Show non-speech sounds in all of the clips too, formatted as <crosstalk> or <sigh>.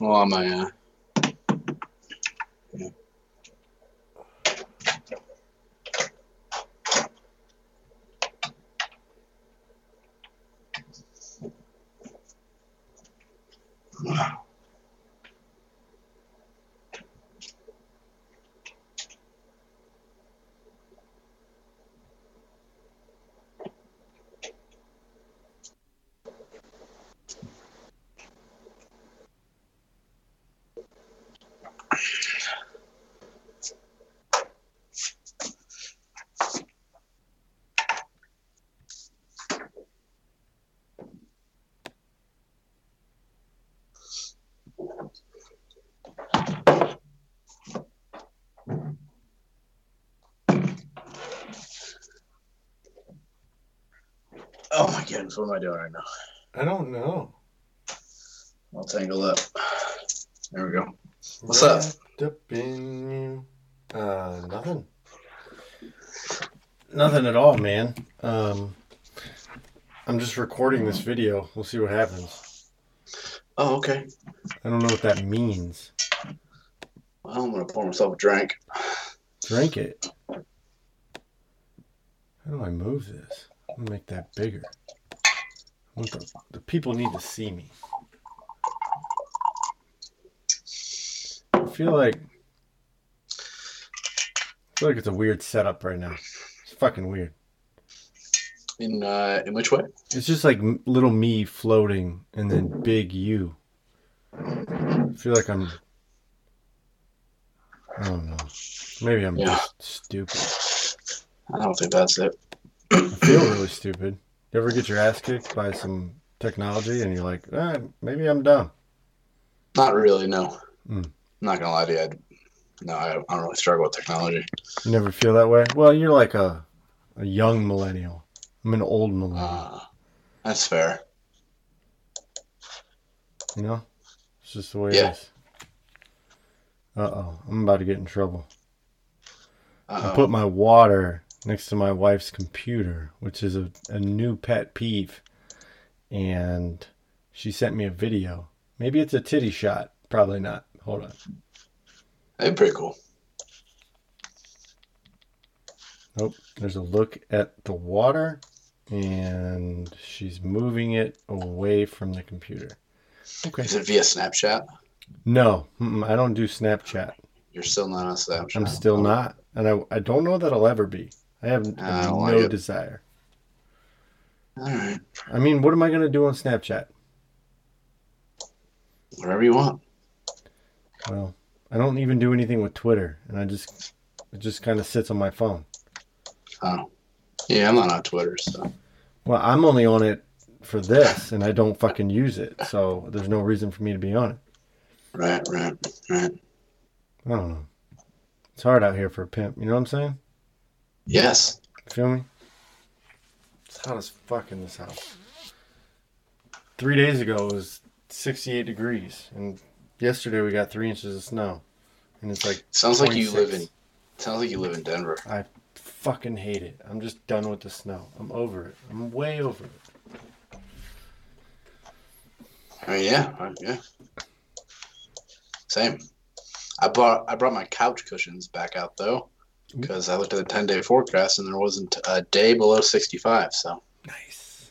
Well, on my uh, yeah. Oh what am I doing right now? I don't know. I'll tangle up. There we go. What's up? Up in you. Uh, nothing. Nothing at all, man. Um, I'm just recording this video. We'll see what happens. Oh, okay. I don't know what that means. Well, I'm gonna pour myself a drink. Drink it. How do I move this? I'm gonna make that bigger. The, the people need to see me. I feel like I feel like it's a weird setup right now. It's fucking weird. In uh, in which way? It's just like little me floating and then big you. I feel like I'm. I don't know. Maybe I'm Yeah. just stupid. I don't think that's it. I feel really stupid. You ever get your ass kicked by some technology and you're like, eh, maybe I'm dumb? Not really. No. Hmm. I'm not gonna lie to you. I'd, no, I, I don't really struggle with technology. You never feel that way? Well, you're like a, a young millennial. I'm an old millennial. Uh, that's fair. You know? It's just the way Yeah. it is. Uh oh. I'm about to get in trouble. I Uh-oh. put my water next to my wife's computer, which is a, a new pet peeve. And she sent me a video. Maybe it's a titty shot. Probably not. Hold on. That'd be pretty cool. Nope. There's a look at the water, and she's moving it away from the computer. Okay. Is it via Snapchat? No, I don't do Snapchat. You're still not on Snapchat. I'm still not, and I, I don't know that I'll ever be. I have, I I have don't no like desire. All right. I mean, what am I going to do on Snapchat? Whatever you want. Well, I don't even do anything with Twitter, and I just it just kind of sits on my phone. Oh. Yeah, I'm not on Twitter, so. Well, I'm only on it for this, and I don't fucking use it, so there's no reason for me to be on it. Right, right, right. I don't know. It's hard out here for a pimp. You know what I'm saying? Yes. You feel me? It's hot as fuck in this house. Three days ago it was 68 degrees, and yesterday we got three inches of snow, and it's like Sounds like you live in. Sounds like you live in Denver. I fucking hate it. I'm just done with the snow. I'm over it. I'm way over it. I mean, yeah, yeah. Same. I bought. I brought my couch cushions back out though, because I looked at the ten day forecast and there wasn't a day below sixty five. So Nice.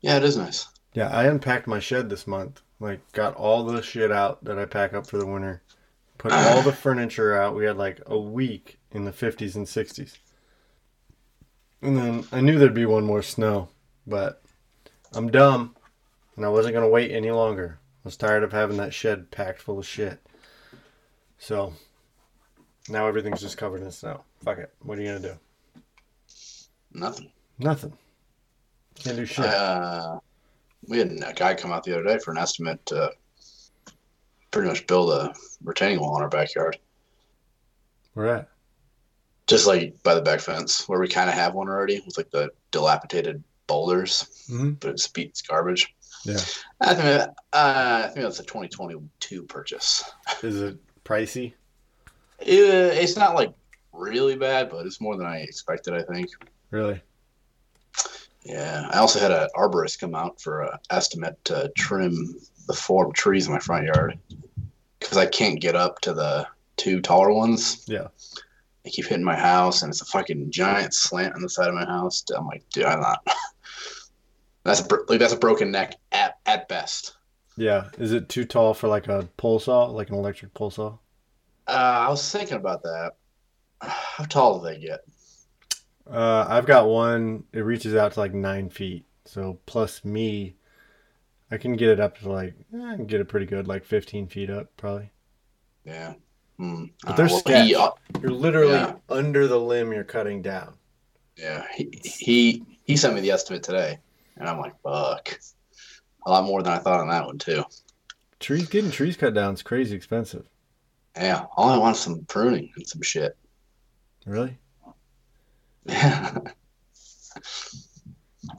yeah, it is nice. Yeah, I unpacked my shed this month. Like, got all the shit out that I pack up for the winter. Put all the <sighs> furniture out. We had like a week in the 50s and 60s. And then I knew there'd be one more snow, but I'm dumb. And I wasn't going to wait any longer. I was tired of having that shed packed full of shit. So, now everything's just covered in snow. Fuck it. What are you going to do? Nothing. Nothing. Can't do shit. Uh, we had a guy come out the other day for an estimate to pretty much build a retaining wall in our backyard, Where at? just like by the back fence, where we kind of have one already with like the dilapidated boulders, Mhm. but it's beats garbage. Yeah. I think uh, I think that's a 2022 purchase. Is it pricey? It, it's not like really bad, but it's more than I expected. I think. Really? Yeah, I also had an arborist come out for an estimate to trim the four trees in my front yard because I can't get up to the two taller ones. Yeah. They keep hitting my house, and it's a fucking giant slant on the side of my house. I'm like, dude, I'm not. <laughs> That's a like that's a broken neck at at best. Yeah. Is it too tall for like a pole saw, like an electric pole saw? Uh, I was thinking about that. <sighs> How tall do they get? Uh, I've got one. It reaches out to like nine feet. So plus me, I can get it up to like eh, I can get it pretty good, like fifteen feet up probably. Yeah. Hmm. But Uh, they're well, sketch. he, uh, You're literally Yeah. under the limb you're cutting down. yeah. He, he he sent me the estimate today, and I'm like, fuck. A lot more than I thought on that one too. Trees getting trees cut down is crazy expensive. Yeah. All I want is some pruning and some shit. Really? Yeah. <laughs>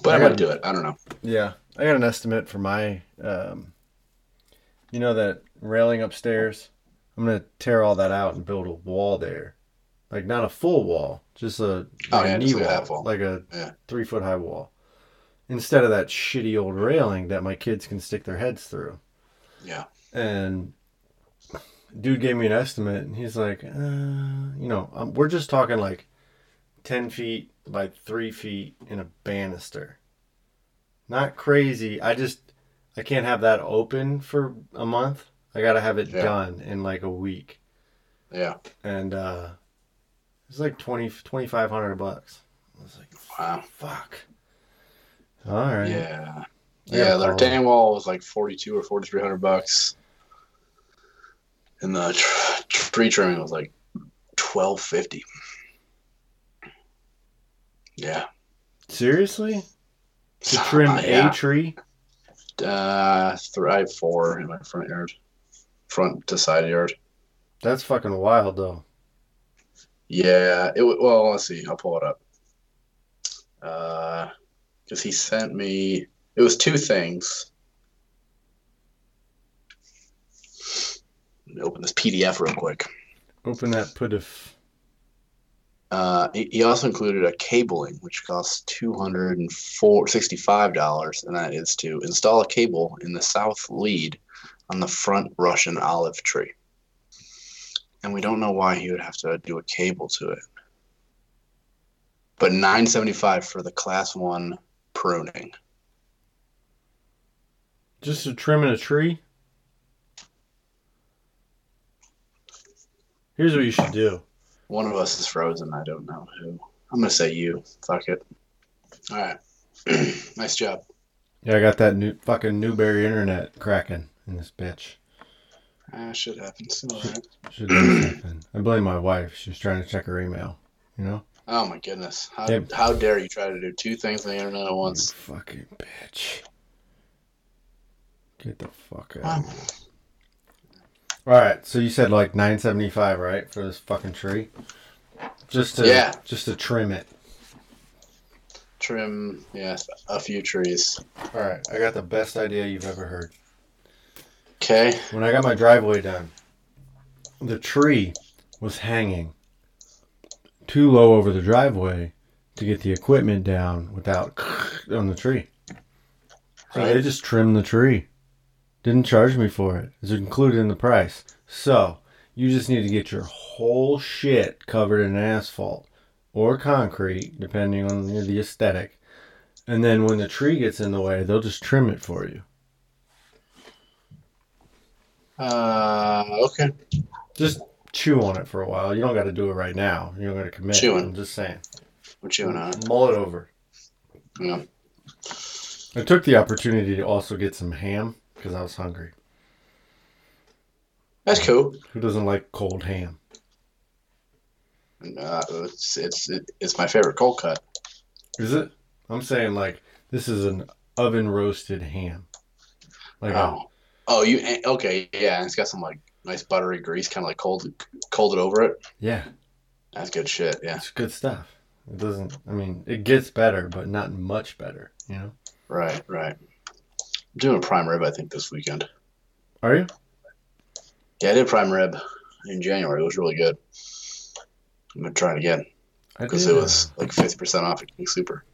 but I I gotta- might do it. I don't know. Yeah, I got an estimate for my, um, you know, that railing upstairs. I'm gonna tear all that out and build a wall there, like not a full wall, just a, Oh, like yeah, a knee wall, wall. like a Yeah. three foot high wall, instead of that shitty old railing that my kids can stick their heads through. Yeah. And dude gave me an estimate, and he's like, uh, you know, um, we're just talking like ten feet by three feet in a banister. Not crazy. I just I can't have that open for a month. I gotta have it Yeah. done in like a week, Yeah. and uh it's like 20 2500 bucks. I was like, Wow. fuck. All right. Yeah. Yeah, the tan wall was like forty-two or forty-three hundred bucks, and the tr- tree trimming was like twelve fifty. Yeah. Seriously? To <laughs> trim yeah. a tree? Uh, th- I have four in my front yard, front to side yard. That's fucking wild though. Yeah. It w- well, let's see. I'll pull it up. Uh, because he sent me. It was two things. Let me open this PDF real quick. Open that put if Uh, he he also included a cabling, which costs two hundred and four sixty-five dollars, and that is to install a cable in the south lead on the front Russian olive tree. And we don't know why he would have to do a cable to it. But nine seventy-five for the class one pruning. just to trim in a tree. Here's what you should do. One of us is frozen. I don't know who. I'm gonna say you. Fuck it. All right. <clears throat> nice job. Yeah, I got that new fucking Newberry internet cracking in this bitch. Ah, shit happens. All right. Should do something. I blame my wife. She's trying to check her email. You know? Oh my goodness! How, Yep. how dare you try to do two things on the internet at once? You fucking bitch. Get the fuck out. Wow. All right, so you said like 975, right, for this fucking tree? Just to Yeah. just to trim it. Trim, yeah, a few trees. All right, I got the best idea you've ever heard. Okay. When I got my driveway done, the tree was hanging too low over the driveway to get the equipment down without <laughs> on the tree. So they just trimmed the tree. Didn't charge me for it. It's included in the price. So you just need to get your whole shit covered in asphalt or concrete, depending on the aesthetic. And then when the tree gets in the way, they'll just trim it for you. Uh, okay. Just chew on it for a while. You don't got to do it right now. You don't got to commit. Chewing. I'm just saying. We're chewing on it. Mull it over. Yeah. I took the opportunity to also get some ham because I was hungry. That's cool. Who doesn't like cold ham? Uh, it's it's it's my favorite cold cut. Is it? I'm saying like this is an oven roasted ham. Like a, Oh, oh, you eh, okay? Yeah, and it's got some like nice buttery grease, kind of like cold cold it over it. yeah, That's good shit. Yeah. it's good stuff. It doesn't. I mean, it gets better, but not much better. You know? Right. Right. Doing prime rib. I think this weekend. Are you? Yeah, I did prime rib in January. It was really good. I'm gonna try it again because it was like fifty percent off at King Super.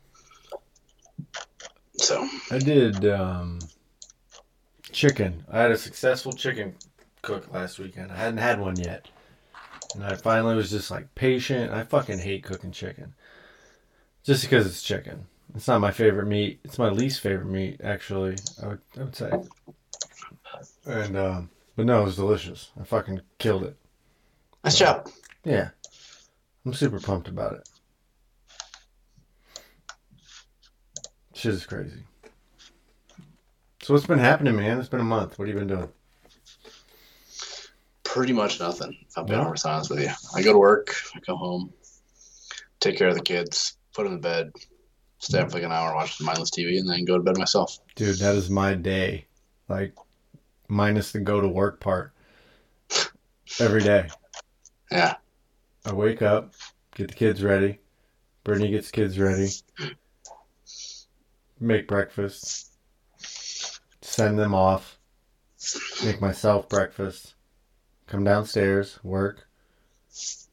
So uh, I did um, Chicken. I had a successful chicken cook last weekend. I hadn't had one yet. And I finally was just like patient. I fucking hate cooking chicken. Just because it's chicken. It's not my favorite meat. It's my least favorite meat, actually. I would, I would say. And um, but no, it was delicious. I fucking killed it. Nice job. Yeah, I'm super pumped about it. Shit is crazy. So what's been happening, man? It's been a month. What have you been doing? Pretty much nothing. If I'm being honest honest with you. I go to work, I come home, take care of the kids, put them to bed, stay up for like an hour, watch mindless TV, and then go to bed myself. Dude, that is my day. Like, minus the go to work part. Every day. Yeah. I wake up, get the kids ready. Brittany gets kids ready. Make breakfast. Send them off. Make myself breakfast. Come downstairs, work.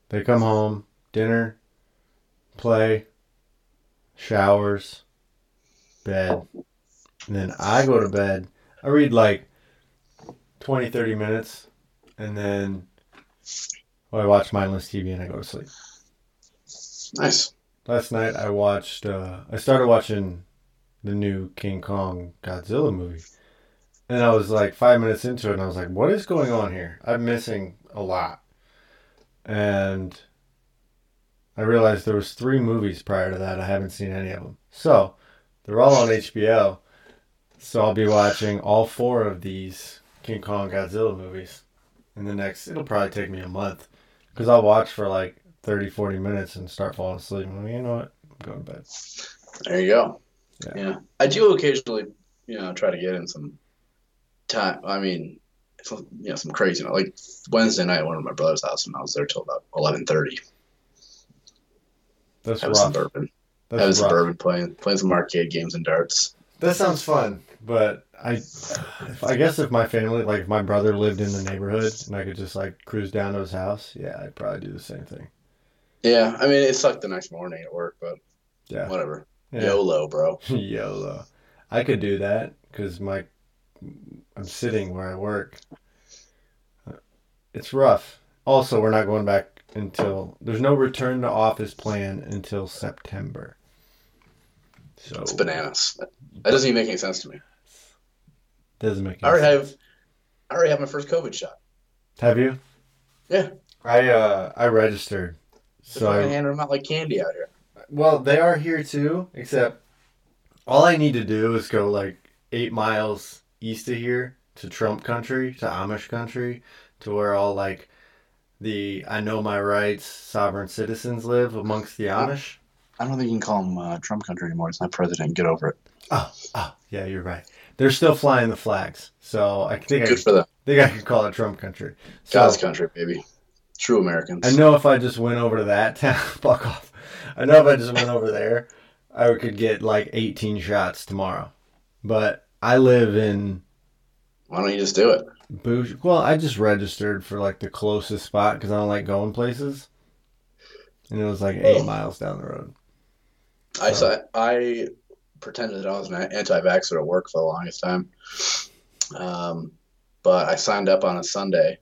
They come home, dinner, play, showers, bed. And then I go to bed. I read like 20, 30 minutes. And then well, I watch mindless TV and I go to sleep. Nice. Last night I watched. Uh, I started watching the new King Kong Godzilla movie, and I was like five minutes into it, and I was like, "What is going on here? I'm missing a lot." And I realized there was three movies prior to that. I haven't seen any of them, so they're all on HBO. So I'll be watching all four of these King Kong Godzilla movies in the next. It'll probably take me a month because I'll watch for like 30, 40 minutes and start falling asleep. I'm like, you know what? I'm going to bed. There you go. Yeah. Yeah. I do occasionally, you know, try to get in some time. I mean, you know, some crazy. Like Wednesday night, I went to my brother's house, and I was there till about eleven thirty. That's Have some rough. bourbon. That's Have some rough. bourbon playing, playing some arcade games and darts. That sounds fun, but I, if, I guess if my family, like if my brother lived in the neighborhood and I could just like cruise down to his house, yeah, I'd probably do the same thing. Yeah, I mean, it sucked the next morning at work, but Yeah. whatever. Yeah. YOLO, bro. <laughs> YOLO. I could do that because my, I'm sitting where I work. It's rough. Also, we're not going back until there's no return to office plan until September. So It's bananas. That doesn't even make any sense to me. doesn't make. I already sense. have, I already have my first COVID shot. Have you? Yeah. I uh I registered. So So I I, hand them out like candy out here. well, they are here too, except all I need to do is go like eight miles east of here to Trump country, to Amish country, to where all like the I know my rights sovereign citizens live amongst the Amish. I don't think you can call them uh, Trump country anymore. It's not president. Get over it. Oh, oh, yeah, you're right. They're still flying the flags, so I think I Good could, for them. think I could call it Trump country. So, God's country, baby. True Americans. I know if I just went over to that town, <laughs> fuck off. I know if I just went over there, I could get like 18 shots tomorrow. But I live in Why don't you just do it? Bougie. Well, I just registered for like the closest spot because I don't like going places. And it was like eight Oh. miles down the road. I So- saw, I pretended that I was an anti-vaxxer at work for the longest time. Um, but I signed up on a Sunday,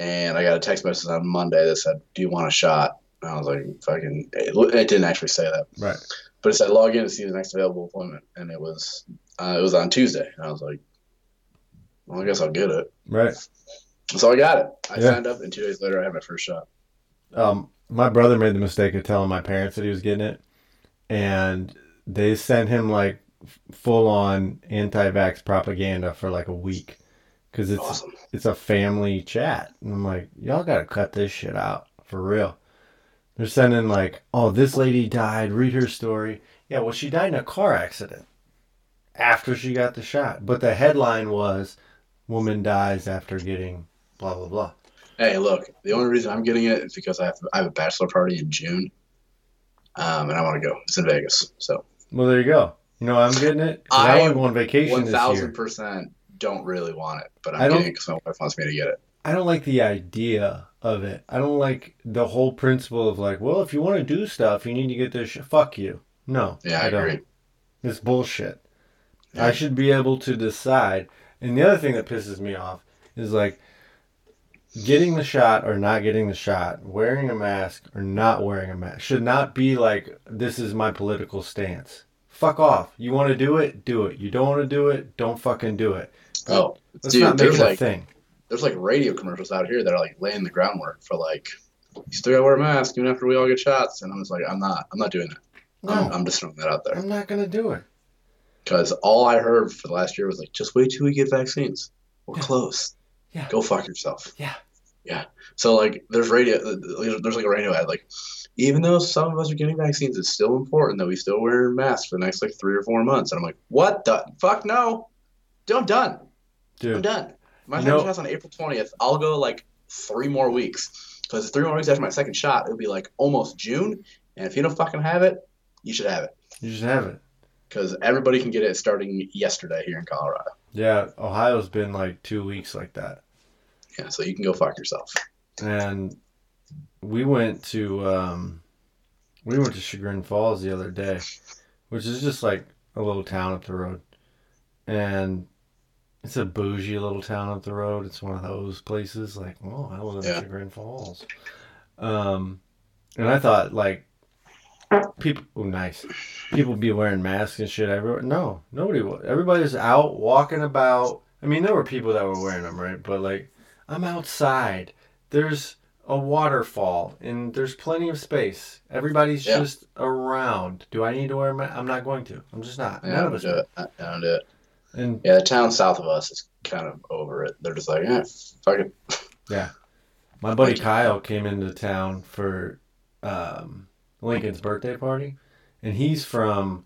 and I got a text message on Monday that said, "Do you want a shot?" And I was like, "Fucking!" It, it didn't actually say that, Right. but it said, "Log in to see the next available appointment," and it was uh, it was on Tuesday, and I was like, "Well, I guess I'll get it." Right. So I got it. I Yeah. signed up, and two days later, I had my first shot. Um, my brother made the mistake of telling my parents that he was getting it, and they sent him like full on anti vax propaganda for like a week because it's Awesome. it's a family chat. And I'm like, y'all gotta cut this shit out for real. They're sending like, oh, this lady died. Read her story. Yeah, well, she died in a car accident after she got the shot. But the headline was, woman dies after getting blah blah blah. Hey, look, the only reason I'm getting it is because I have, I have a bachelor party in June, um, and I want to go. It's in Vegas, so Well, there you go. You know, I'm getting it. I, I want to go on vacation one thousand percent don't really want it, but I I'm don't- getting it because my wife wants me to get it. I don't like the idea of it. I don't like the whole principle of like, well, if you want to do stuff, you need to get this. Sh-. Fuck you. No. Yeah, I, don't. agree. It's bullshit. I should be able to decide. And the other thing that pisses me off is like getting the shot or not getting the shot, wearing a mask or not wearing a mask should not be like this is my political stance. Fuck off. You want to do it? Do it. You don't want to do it? Don't fucking do it. Oh, Let's dude, not make there's it a like thing. there's like radio commercials out here that are like laying the groundwork for like you still gotta wear a mask even after we all get shots, and I'm just like I'm not I'm not doing that. I'm, No, I'm just throwing that out there I'm not gonna do it. Because all I heard for the last year was like just wait till we get vaccines. We're Yeah. close. Yeah. Go fuck yourself. Yeah. Yeah. So like there's radio uh, there's like a radio ad like even though some of us are getting vaccines, it's still important that we still wear masks for the next like three or four months. And I'm like, what the fuck? No, Dude, I'm done. Dude. I'm done. My second shot's on April 20th. I'll go like three more weeks because three more weeks after my second shot, it'll be like almost June. And if you don't fucking have it, you should have it you just have it. Because everybody can get it starting yesterday here in Colorado. Yeah, Ohio's been like two weeks like that. Yeah, so you can go fuck yourself. and we went to um, we went to Chagrin Falls the other day, which is just like a little town up the road, and it's a bougie little town up the road. It's one of those places like, oh, I was in Yeah. Chagrin Falls, um, and I thought like people, oh, nice, people be wearing masks and shit everywhere. No, nobody. Everybody's out walking about. I mean, there were people that were wearing them, right? But like, I'm outside. There's a waterfall and there's plenty of space. Everybody's Yeah. just around. Do I need to wear a mask? I'm not going to. I'm just not. Yeah, I don't do it. I don't do it. And Yeah, the town south of us is kind of over it. They're just like, eh, fuck it. my buddy Kyle came into town for um, Lincoln's birthday party, and he's from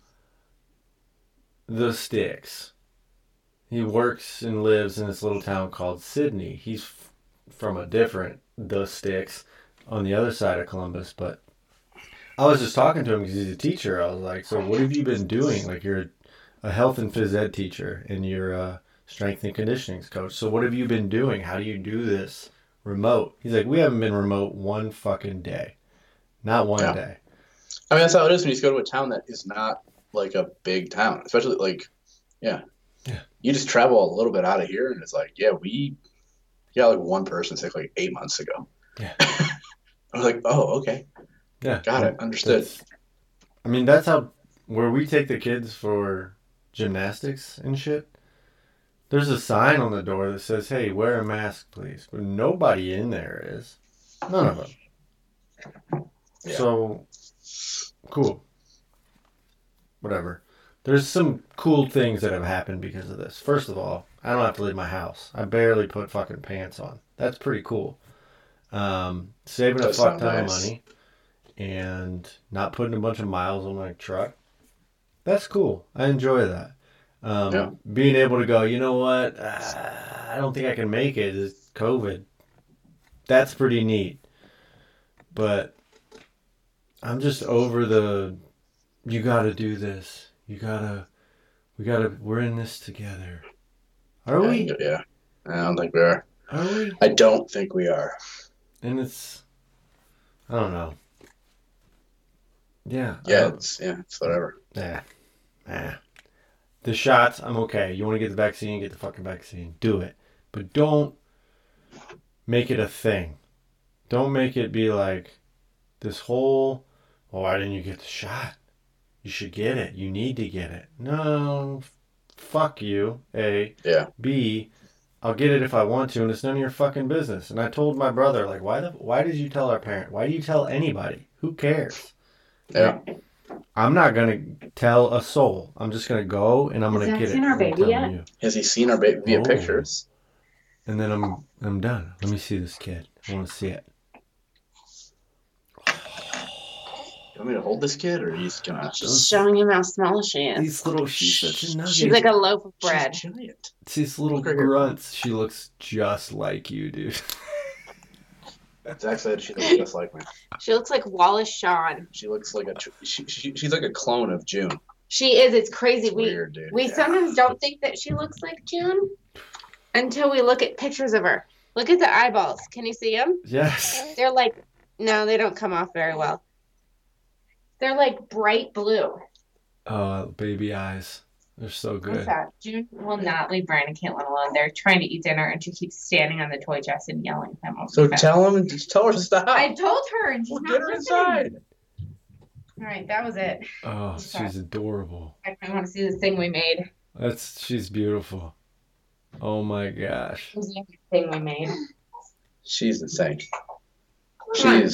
the sticks. He works and lives in this little town called Sidney. He's f- from a different the sticks on the other side of Columbus, but I was just talking to him because he's a teacher. I was like, "So what have you been doing? Like you're a health and phys ed teacher and you're a strength and conditioning coach. So what have you been doing? How do you do this remote?" He's like, "We haven't been remote one fucking day, not one Yeah. day." I mean, that's how it is when you go to a town that is not like a big town, especially like, yeah. Yeah. You just travel a little bit out of here, and it's like, yeah, we got like one person sick like eight months ago. Yeah. <laughs> I was like, oh, okay, Yeah, got it, understood. I mean, that's how where we take the kids for gymnastics and shit. There's a sign on the door that says, "Hey, wear a mask, please." But nobody in there is. None of them. Yeah. So cool. Whatever. There's some cool things that have happened because of this. First of all, I don't have to leave my house. I barely put fucking pants on. That's pretty cool. Um, saving a fuck ton of money and not putting a bunch of miles on my truck. That's cool. I enjoy that. Um, Yeah. Being able to go, you know what? Uh, I don't think I can make it. It's COVID. That's pretty neat. But I'm just over the. You got to do this. You gotta. We gotta. We're in this together. Are we? Yeah, I don't think we are. Are we? I don't think we are. And it's. I don't know. Yeah. Yeah, it's yeah, it's whatever. Nah. Nah. The shots, I'm okay. You want to get the vaccine, get the fucking vaccine. Do it. But don't make it a thing. Don't make it be like this whole, well, why didn't you get the shot? You should get it. You need to get it. No, fuck you. A. Yeah. B. I'll get it if I want to, and it's none of your fucking business. And I told my brother, like, why the, why did you tell our parent? Why do you tell anybody? Who cares? Yeah. I'm not gonna tell a soul. I'm just gonna go and I'm Has gonna get it. Has he seen our baby yet? you. Has he seen our baby via Oh. pictures? And then I'm I'm done. Let me see this kid. I want to see it. Want me to hold this kid, or he's gonna? She's showing him how small she is. These little she's such a nugget. She's like a loaf of She's bread. giant. These little Look at her. grunts. She looks just like you, dude. <laughs> Zach said she looks just like me. She looks like Wallace Shawn. She looks like a. She, she, she's like a clone of June. She is. It's crazy. It's we weird, dude. we Yeah. sometimes don't think that she looks like June until we look at pictures of her. Look at the eyeballs. Can you see them? yes. They're like no, they don't come off very well. They're like bright blue. Oh, baby eyes. They're so good. that? June will not leave Brian and Caitlin alone. They're trying to eat dinner, and she keeps standing on the toy chest and yelling at them. So the tell him, just tell her to stop. I told her, and she's Well, not get her listening. inside. All right, that was it. Oh, Sorry. she's adorable. I want to see this thing we made. That's she's beautiful. Oh my gosh. The thing we made. She's insane. Come on.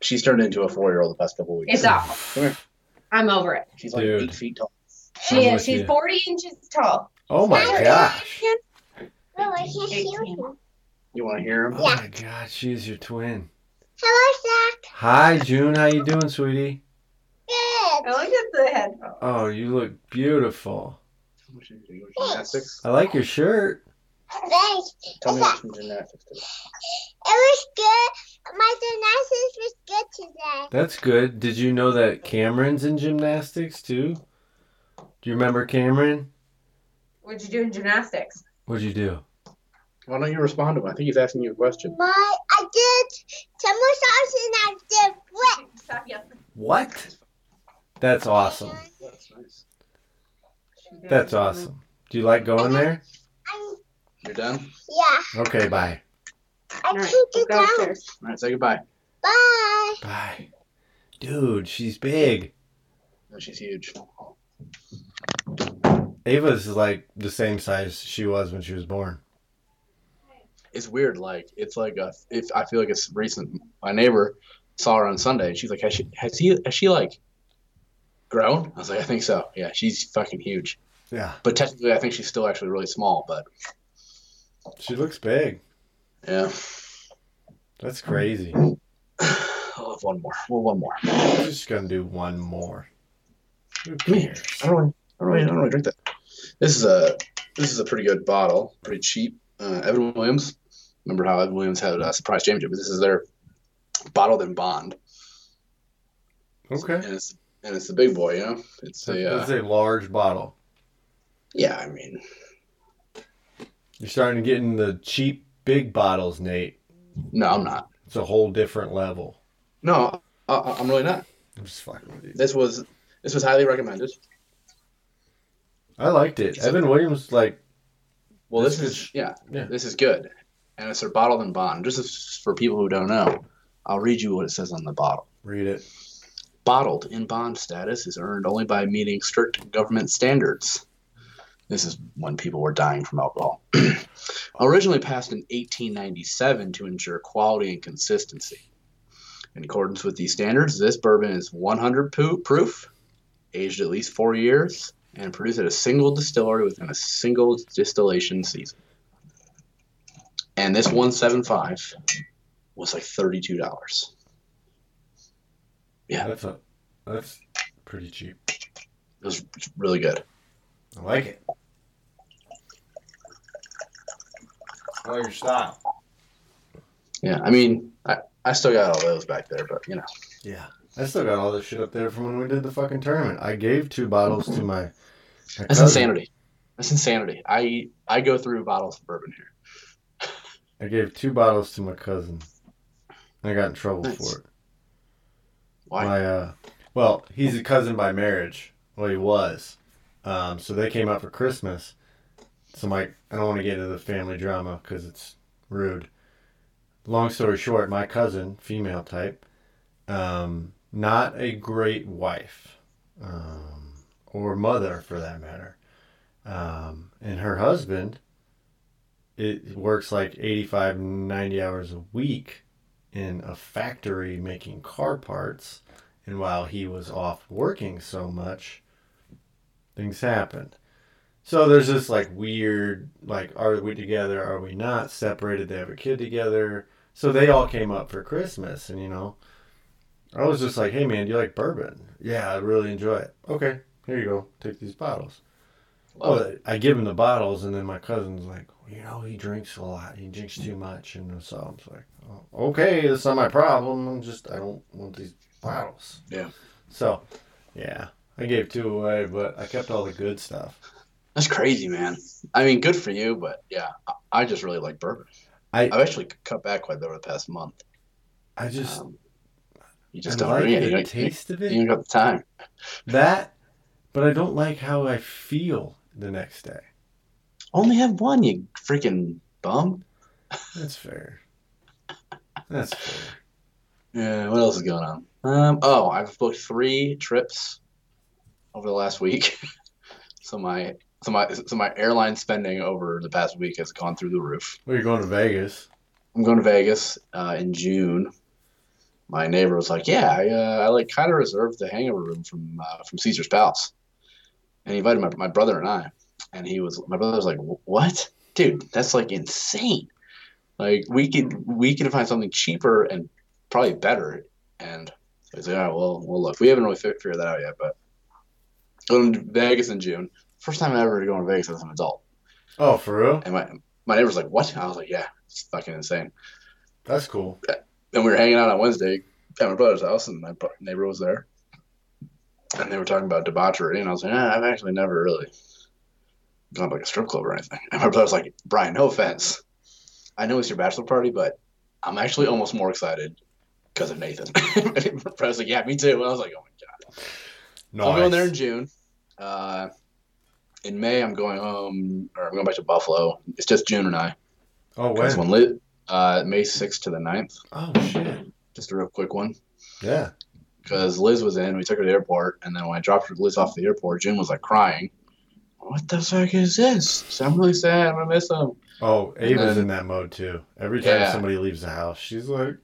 She's she's turned into a four year old the past couple weeks. It's awful. Come here. I'm over it. She's like Dude. eight feet tall. She I'm is. She's you. 40 inches tall. Oh my gosh. No, I can't hear Eighteen. you. You want to hear him? Oh my gosh, she's your twin. Hello, Zach. Hi June, how you doing, sweetie? Good. look at the headphones. Oh, you look beautiful. How much you do? Gymnastics? I like your shirt. Thanks. Tell me some gymnastics today. It was good. My gymnastics was good today. That's good. Did you know that Cameron's in gymnastics too? Do you remember Cameron? What'd you do in gymnastics? What'd you do? Why don't you respond to him? I think he's asking you a question. My, I did somersaults and I did flips. What? That's awesome. That's nice. That's awesome. Do you like going there? I'm, You're done? yeah, Okay, bye. I All right, can't get go down. upstairs. All right, say goodbye. Bye. Bye. Dude, she's big. No, she's huge. Ava's like the same size she was when she was born. It's weird. Like it's like a. If I feel like it's recent. My neighbor saw her on Sunday, and she's like, "Has she? Has he? Has she like grown?" I was like, "I think so. Yeah, she's fucking huge." Yeah. But technically, I think she's still actually really small. But She looks big. yeah, That's crazy. I'll have one more. Well, one more. I'm just gonna do one more. Who Come here. cares? I don't really, I don't really, I don't really drink that. This is a this is a pretty good bottle, pretty cheap. Uh, Evan Williams. Remember how Evan Williams had a surprise championship? This is their bottled in bond, Okay. and it's and it's the big boy. You know, it's a uh, a large bottle. yeah. I mean, You're starting to get in the cheap big bottles, Nate. no, I'm not. It's a whole different level. No, I, I'm really not. I'm just fucking with you. This was this was highly recommended. I liked it. Evan Williams, like, Well, This this, is- is yeah, yeah. this is good, and it's their bottled in bond. Just for people who don't know, I'll read you what it says on the bottle. read it. Bottled in bond status is earned only by meeting strict government standards. This is when people were dying from alcohol. <clears throat> Originally passed in 1897 to ensure quality and consistency. In accordance with these standards, this bourbon is 100 proof, aged at least four years, and produced at a single distillery within a single distillation season. And this 175 was like $32. Yeah. That's a, that's pretty cheap. It was really good. I like it. I like your style. Yeah, I mean, I, I still got all those back there, but you know, Yeah. I still got all this shit up there from when we did the fucking tournament. I gave two bottles to my. my that's cousin. insanity. That's insanity. I I go through bottles of bourbon here. I gave two bottles to my cousin. I got in trouble Nice. for it. Why? My uh, well, he's a cousin by marriage. Well, he was. Um, so they came out for Christmas. So my, I don't want to get into the family drama because it's rude. Long story short, my cousin, female type, um, not a great wife, um, or mother for that matter. Um, and her husband, it works like 85, 90 hours a week in a factory making car parts. And while he was off working so much, things happened. So there's this like weird, like, are we together? Are we not? Separated, they have a kid together. So they all came up for Christmas, and you know, I was just like, hey man, do you like bourbon? Yeah, I really enjoy it. Okay, here you go. Take these bottles. Love Well, I give him the bottles, and then my cousin's like, well, you know, he drinks a lot. He drinks too much, and so I'm like, oh, okay, that's not my problem. I'm just, I don't want these bottles. Yeah. So, yeah, I gave two away, but I kept all the good stuff. That's crazy, man. I mean, good for you, but yeah, I, I just really like bourbon. I- I've actually cut back quite a bit over the past month. I just, Um, you I just don't. like yeah, the you, don't, taste of it? you ain't got the time. That but I don't like how I feel the next day. Only have one, you freaking bum. That's fair. That's fair. Yeah, what else is going on? Um, oh, I've booked three trips over the last week. <laughs> so my so my so my airline spending over the past week has gone through the roof. Well, you're going to Vegas. I'm going to Vegas uh, in June. My neighbor was like, "Yeah, I, uh, I like kind of reserved the hangover room from uh, from Caesar's Palace," and he invited my, my brother and I. And he was my brother was like, "What, dude? That's like insane. Like we could we could find something cheaper and probably better." And so he's like, "All right, well, well, look, we haven't really figured that out yet, but going to Vegas in June. First time ever going to Vegas as an adult." Oh, for real? And my my neighbor's like, "What?" I was like, "Yeah, it's fucking insane." That's cool. Then we were hanging out on Wednesday at my brother's house, and my neighbor was there, and they were talking about debauchery, and I was like, eh, I've actually never really gone to like a strip club or anything. And my brother's like, Brian, no offense, I know it's your bachelor party, but I'm actually almost more excited because of Nathan. <laughs> my brother's like, yeah, me too. And I was like, oh my god. Nice. I'm going there in June. Uh, in May, I'm going home, or I'm going back to Buffalo. It's just June and I. Oh, when? when lit, uh, May 6th to the 9th. Oh, shit. Just a real quick one. Yeah. because Liz was in. We took her to the airport, and then when I dropped Liz off the airport, June was like crying. What the fuck is this? So I'm really sad. I'm gonna miss him. Oh, Ava's then- in that mode too. Every time Yeah. somebody leaves the house, she's like.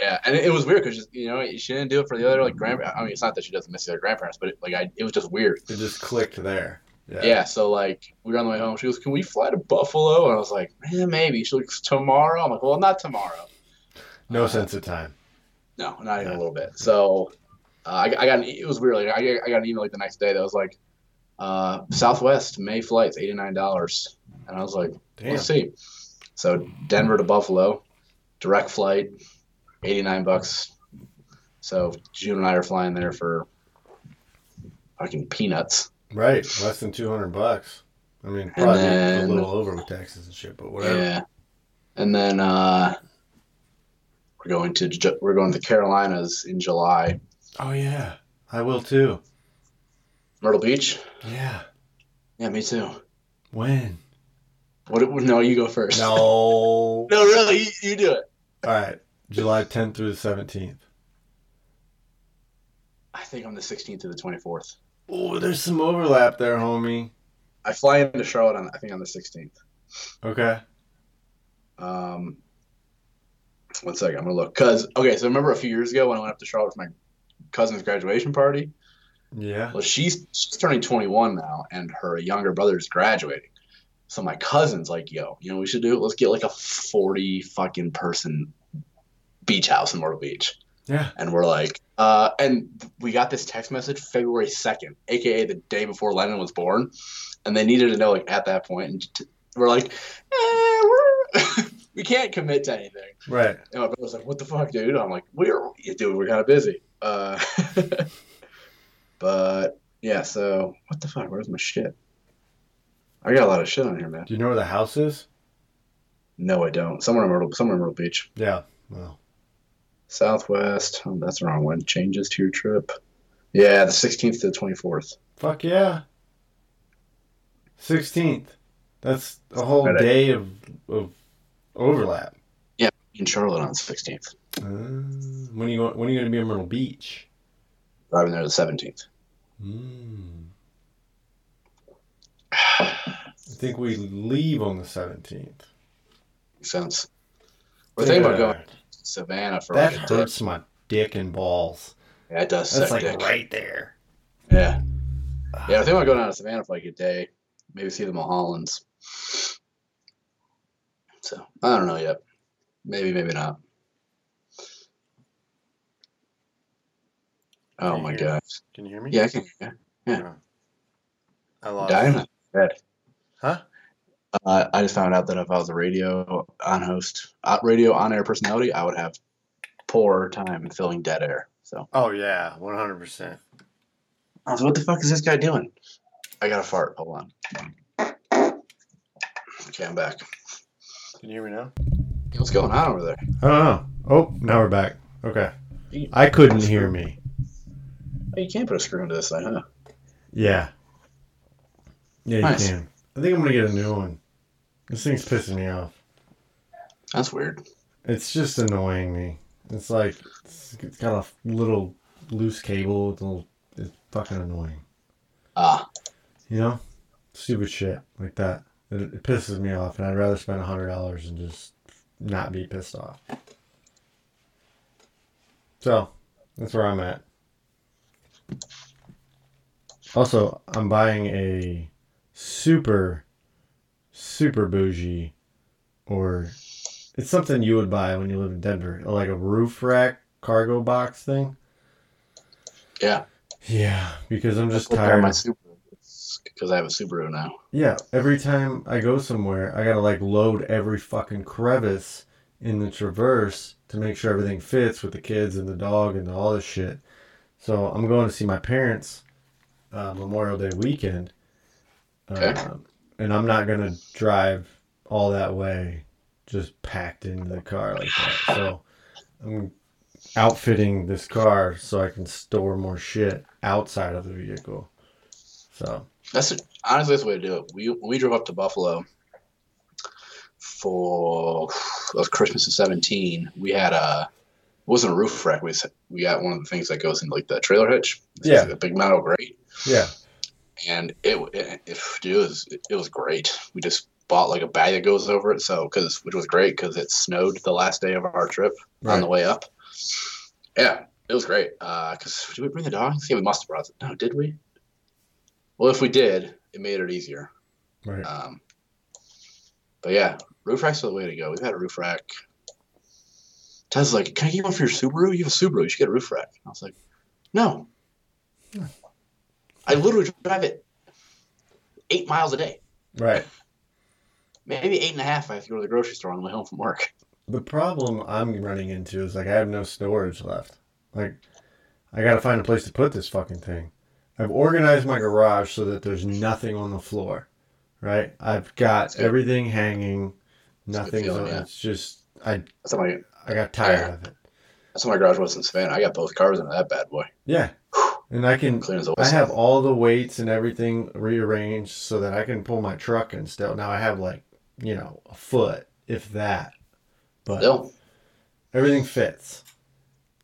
Yeah, and it, it was weird because you know she didn't do it for the other like grand. I mean, it's not that she doesn't miss the other grandparents, but it, like I, it was just weird. it just clicked there. Yeah. Yeah. so like we were on the way home. She goes, "Can we fly to Buffalo?" And I was like, "Yeah, maybe." She looks tomorrow. I'm like, "Well, not tomorrow." No Uh, sense of time. No, not even Yeah. a little bit. So uh, I, I got an, it was weird. Like I, I got an email like the next day that was like, uh, Southwest May flights eighty nine dollars, and I was like, Damn. let's see. So Denver to Buffalo, direct flight, eighty nine bucks. So June and I are flying there for fucking peanuts. Right. Less than 200 bucks. I mean, probably then- a little over with taxes and shit, but whatever. Yeah, and then uh, we're going to we're going to the Carolinas in July, Oh, yeah. I will too. Myrtle Beach. Yeah. Yeah, me too. When? What? No, you go first. No. <laughs> No, really, you, you do it. All right. July 10th through the 17th. I think I'm the 16th to the 24th. Oh, there's some overlap there, homie. I fly into Charlotte on I think on the 16th. Okay. Um, one second, I'm gonna look. Cause okay, so remember a few years ago when I went up to Charlotte for my cousin's graduation party? Yeah. Well, she's she's turning 21 now, and her younger brother is graduating. So my cousin's like, "Yo, you know what we should do? It. Let's get like a 40 fucking person beach house in Myrtle Beach." Yeah. And we're like, uh, and we got this text message February 2nd, aka the day before Lennon was born. And they needed to know, like, at that point. And t- we're like, eh, we're, <laughs> we can't commit to anything. Right. And my brother's like, what the fuck, dude? I'm like, we're, dude, we're kind of busy. Uh, <laughs> but yeah, so what the fuck? Where's my shit? I got a lot of shit on here, man. Do you know where the house is? No, I don't. Somewhere in Myrtle, somewhere in Myrtle Beach. Yeah. Well, Southwest. Oh, that's the wrong one. Changes to your trip. Yeah, the 16th to the 24th. fuck yeah. 16th. That's a whole Right. day of, of overlap. Yeah, in Charlotte on the 16th. Uh, when are you going, when are you going to be in Myrtle Beach? Driving there the 17th. Mm. <sighs> I think we leave on the 17th. Makes sense. We're thinking about going Savannah for That like hurts my dick and balls. Yeah, it does. That's like dick. right there. Yeah. Yeah, I think I'm going down to Savannah for like a day. Maybe see the Mulhollands. So I don't know yet. Maybe, maybe not. Oh my gosh. Can you hear me? Yeah, I can hear I you. lost. I'm not. Huh? Uh, I just found out that if I was a radio on host, uh, radio on air personality, I would have poor time filling dead air. So Oh yeah, one hundred percent. I was, what the fuck is this guy doing? I got a fart. Hold on. Okay, I'm back. Can you hear me now? What's going on over there? I don't know. Oh, now we're back. Okay. I couldn't hear me. Oh, you can't put a screw into this thing, huh? Yeah. Yeah, you Nice. can. I think I'm gonna get a new one. This thing's pissing me off. That's weird. It's just annoying me. It's like it's, it's got a little loose cable. It's, a little, it's fucking annoying. Ah, You know, stupid shit like that. It, it pisses me off, and I'd rather spend a hundred dollars and just not be pissed off. So that's where I'm at. Also, I'm buying a super, super bougie, or it's something you would buy when you live in Denver, like a roof rack cargo box thing. yeah. Yeah, because I'm just tired. My Subaru. Because I have a Subaru now. Yeah, every time I go somewhere, I gotta like load every fucking crevice in the traverse to make sure everything fits with the kids and the dog and all this shit. So I'm going to see my parents uh, Memorial Day weekend, Okay. Um, and I'm not gonna drive all that way just packed into the car like that. So I'm outfitting this car so I can store more shit outside of the vehicle. So That's honestly that's the way to do it. We we drove up to Buffalo for was Christmas of seventeen. We had a it wasn't a roof rack. We we got one of the things that goes in like the trailer hitch. It's Yeah. like a big metal grate, yeah, and it it, it, it was it was great. We just bought like a bag that goes over it, so because which was great because it snowed the last day of our trip on the way up. Yeah, it was great. Uh, cause did we bring the dogs? Yeah, we must have brought it. No, did we? Well, if we did, it made it easier. right. Um, but yeah, roof racks are the way to go. We've had a roof rack. Ted's like, "Can I get one for your Subaru? You have a Subaru. You should get a roof rack." I was like, "No." I literally drive it eight miles a day, Right. maybe eight and a half if I have to go to the grocery store on the way home from work. The problem I'm running into is like I have no storage left. Like I gotta find a place to put this fucking thing. I've organized my garage so that there's nothing on the floor. Right? I've got everything hanging. That's a good Nothing's feeling, on yeah. it's just I That's how my I got tired of it. that's how my garage was in Savannah. I got both cars into that bad boy, Yeah. And I can clean I have all the weights and everything rearranged so that I can pull my truck and still now I have like, you know, a foot, if that. But Still, everything fits.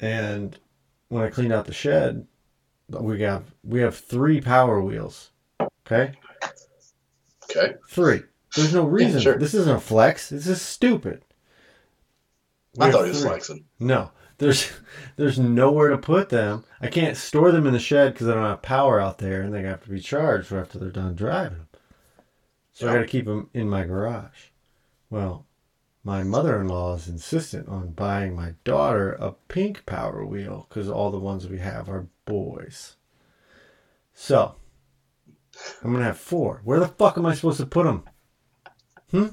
And when I cleaned out the shed, we have we have three power wheels. Okay, okay. three. There's no reason. sure. This isn't a flex. This is stupid. We I thought he was flexing. No, there's there's nowhere to put them. I can't store them in the shed because I don't have power out there, and they have to be charged after they're done driving them. So I got to keep them in my garage. Well, my mother-in-law is insistent on buying my daughter a pink power wheel because all the ones we have are boys. So I'm gonna have four. Where the fuck am I supposed to put them? Hmm.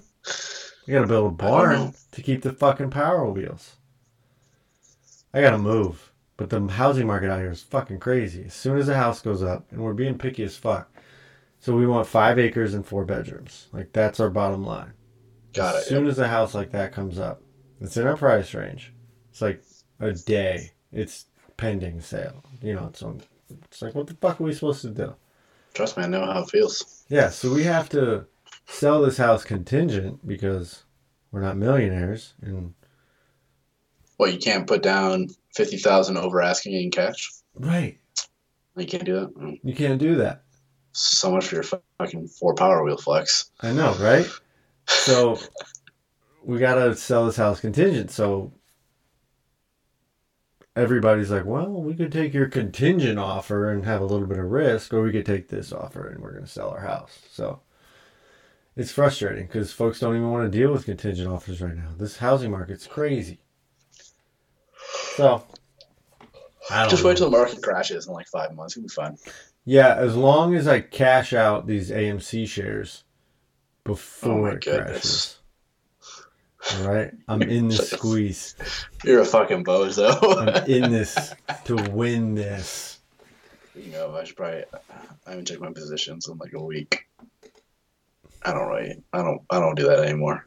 I gotta build a barn to keep the fucking power wheels. I gotta move. But the housing market out here is fucking crazy. As soon as a house goes up, and we're being picky as fuck. So we want five acres and four bedrooms. Like that's our bottom line. Got it. as soon as a house like that comes up, it's in our price range. It's like a day. It's pending sale. You know, so it's like what the fuck are we supposed to do? Trust me, I know how it feels. Yeah, so we have to sell this house contingent because we're not millionaires and You can't put down fifty thousand over asking in cash. right. You can't do that. Mm. You can't do that. So much for your fucking four power wheel flex. I know, right? So we gotta sell this house contingent. So everybody's like, well, we could take your contingent offer and have a little bit of risk, or we could take this offer and we're gonna sell our house. So it's frustrating because folks don't even want to deal with contingent offers right now. This housing market's crazy. So I don't Just know. wait till the market crashes in like five months. It'll be fine. Yeah, as long as I cash out these AMC shares before Oh my it goodness. crashes. All right, I'm <laughs> in this squeeze. You're a fucking bozo. I'm <laughs> in this to win this. you know, I should probably. I haven't checked my positions in like a week. I don't really. I don't. I don't do that anymore.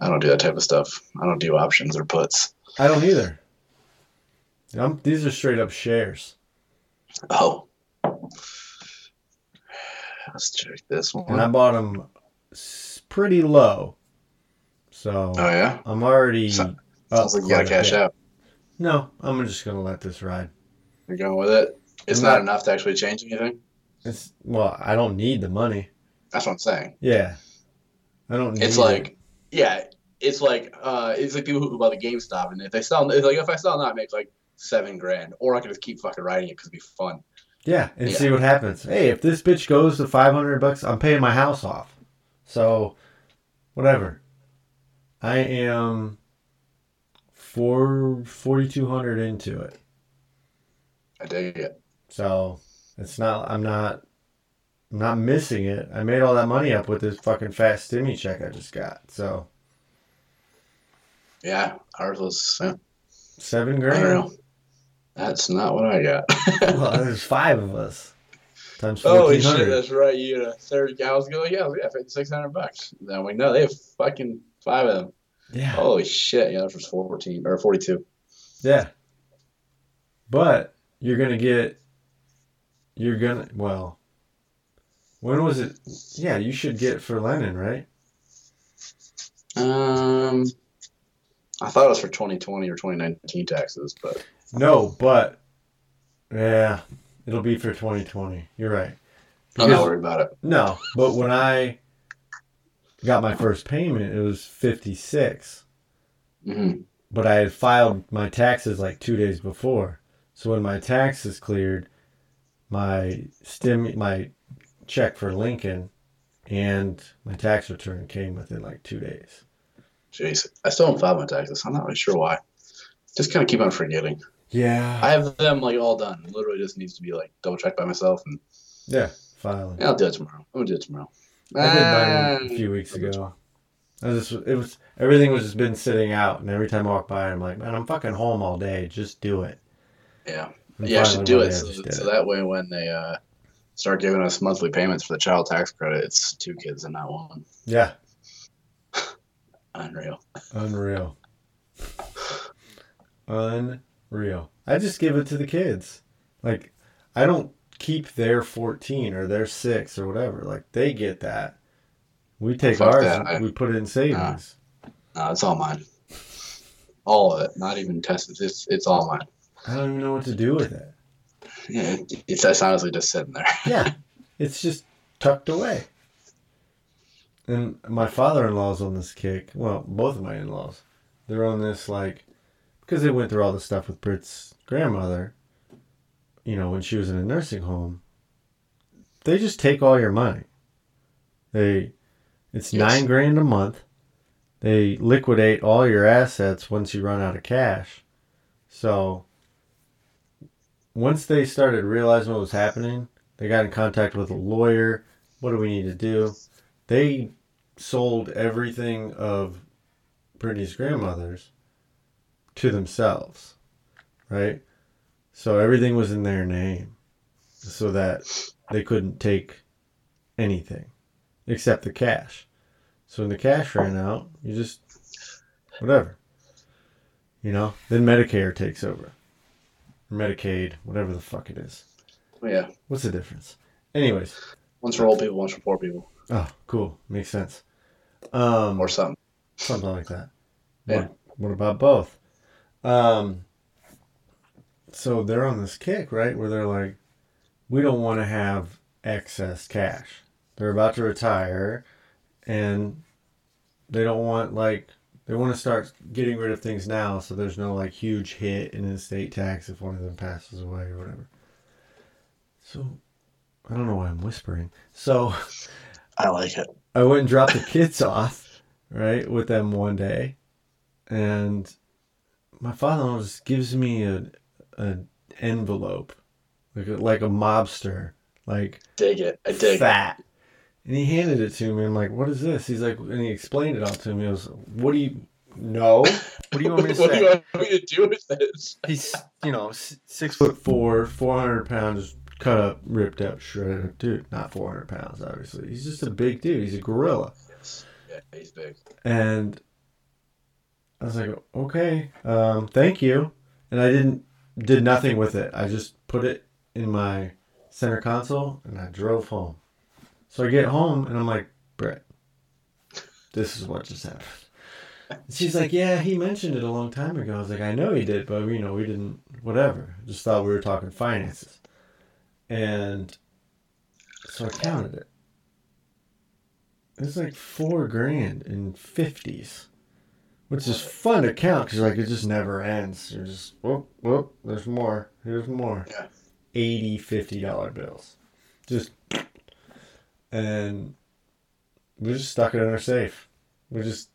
I don't do that type of stuff. I don't do options or puts. I don't either. I'm, these are straight up shares. Oh, Let's check this one. and I bought them pretty low. So oh yeah, I'm already So- sounds like you gotta cash out. No, I'm just gonna let this ride. You're going with it. It's not not- enough to actually change anything. It's well, I don't need the money. That's what I'm saying. Yeah, I don't. Need It's it. like, yeah, it's like, uh, it's like people who buy the GameStop, and if they sell, it's like if I sell now, I make like seven grand, or I could just keep fucking riding it because it'd be fun. yeah, and Yeah. see what happens. Hey, if this bitch goes to 500 bucks, I'm paying my house off. So, whatever. I am four forty two hundred into it. I dig it. So it's not. I'm not. I'm not missing it. I made all that money up with this fucking fast stimmy check I just got. So Yeah, ours was. Yeah, seven grand. That's not what I got. <laughs> Well, there's five of us. Times Holy shit, that's right. You had a thirty. I was going, yeah, yeah, six hundred bucks. Then we know they have fucking five of them. Yeah. Holy shit, yeah, that was fourteen or forty-two. Yeah. But you're gonna get. You're gonna well. When was it? Yeah, you should get for Lennon, right? Um, I thought it was for 2020 or 2019 taxes, but No, but yeah, it'll be for 2020. You're right. I'm not worried about it. No, but when I got my first payment, it was 56. hmm But I had filed my taxes like two days before. So when my taxes cleared, my stim my check for Lincoln and my tax return came within like two days. Jeez, I still don't file my taxes. I'm not really sure why. Just kind of keep on forgetting. Yeah. I have them like all done. Literally, just needs to be like double checked by myself, and yeah, filing. yeah, I'll do it tomorrow. I'm gonna do it tomorrow. I did mine a few weeks ago. I was just, it was everything was just been sitting out, and every time I walk by, I'm like, man, I'm fucking home all day. Just do it. Yeah, And yeah, I should do it so, so it. that way when they uh, start giving us monthly payments for the child tax credit, it's two kids and not one. Yeah, <laughs> Unreal. unreal, <sighs> unreal. I just give it to the kids. Like, I don't keep their 14 or their six or whatever. Like, they get that. We take Fuck ours, that. I- we put it in savings. No, it's all mine. All of it, not even tested. It's it's all mine. I don't even know what to do with it. Yeah, it, it's, it's honestly just sitting there. <laughs> Yeah, it's just tucked away. And my father-in-law's on this kick. Well, both of my in-laws, they're on this like because they went through all the stuff with Britt's grandmother. You know, when she was in a nursing home, they just take all your money. They, it's Yes. nine grand a month. They liquidate all your assets once you run out of cash. So once they started realizing what was happening, they got in contact with a lawyer. What do we need to do? They sold everything of Brittany's grandmother's to themselves, right? So everything was in their name so that they couldn't take anything except the cash. So when the cash ran out, you just, whatever. You know? Then Medicare takes over. Medicaid, whatever the fuck it is. yeah, What's the difference? Anyways. one's for old people, one's for poor people, Oh, cool. Makes sense. Um, or something. something like that. Yeah. What, what about both? Um, so they're on this kick, right? Where they're like, we don't want to have excess cash. They're about to retire, and they don't want like they want to start getting rid of things now, so there's no like huge hit in estate tax if one of them passes away or whatever. So I don't know why I'm whispering. So. I like it. I went and dropped the kids <laughs> off, right, with them one day, and my father-in-law just gives me a an envelope, like a, like a mobster, like Dig it. I dig it. fat, and he handed it to me. I'm like, "What is this?" He's like, and he explained it all to me. I was, "What do you know? What do you want me to <laughs> what do you want me to do with this? He's, you know, six foot four, four hundred pounds, cut up, ripped up, shredded dude. Not four hundred pounds, obviously. He's just a big dude. He's a gorilla. Yes. Yeah, he's big. And I was like, okay, um, thank you. And I didn't did nothing with it. I just put it in my center console and I drove home. So I get home and I'm like, Brett, this is what just happened. And she's like, yeah, he mentioned it a long time ago. I was like, I know he did, but you know, we didn't, whatever. Just thought we were talking finances. And so I counted it. It was like four grand in 50s, which is fun to count because like it just never ends. You're just, whoop, whoop, there's more. Here's more. Yeah. 80 50 dollar bills just <sniffs> and we're just stuck it in our safe we just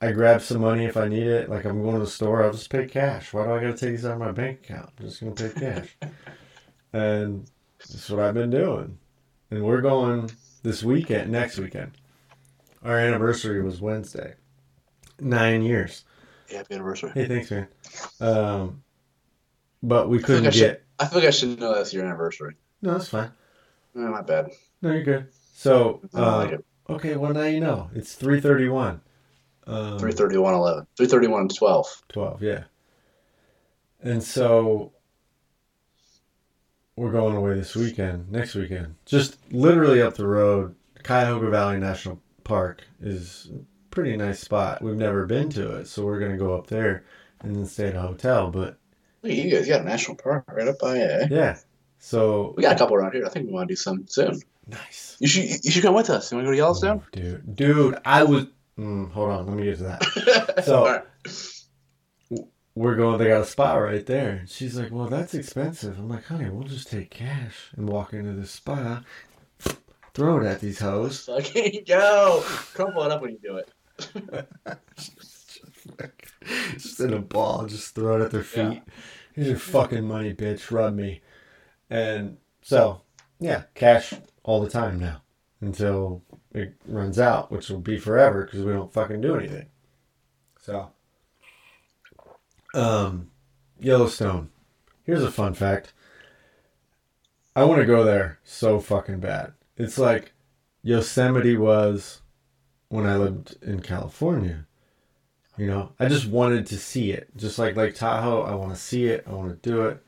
i grab some money if i need it like i'm going to the store i'll just pay cash why do i gotta take these out of my bank account i'm just gonna pay cash <laughs> and that's what i've been doing and we're going this weekend next weekend our anniversary was wednesday nine years Happy anniversary. hey thanks man um but we I feel like couldn't I should- get I feel like I should know that's your anniversary. no that's fine Eh, my bad. No, you're good. So, uh, like okay, well now you know. It's three thirty-one. Um, 331 11. 331 12. Twelve, yeah. And so we're going away this weekend, next weekend. Just literally up the road, Cuyahoga Valley National Park is pretty nice spot. We've never been to it, so we're gonna go up there and then stay at a hotel. But Look at you guys. You got a national park right up by eh? yeah, so We got a couple around here. I think we want to do some soon. nice. You should you should come with us. You want to go to Yellowstone? Oh, dude, dude, I was. Mm, hold on, let me get to that. <laughs> So- right. we're going they got a spot right there and she's like well that's expensive i'm like honey we'll just take cash and walk into the spa throw it at these hoes Fucking go. Crumple it up when you do it. Just in a ball just throw it at their feet. Here's your fucking money bitch. Rub me. And so yeah cash all the time now until it runs out which will be forever because we don't fucking do anything. So um yellowstone. Here's a fun fact. I want to go there so fucking bad. It's like yosemite was when i lived in california you know, I just wanted to see it. Just like Lake Tahoe, I want to see it. I want to do it.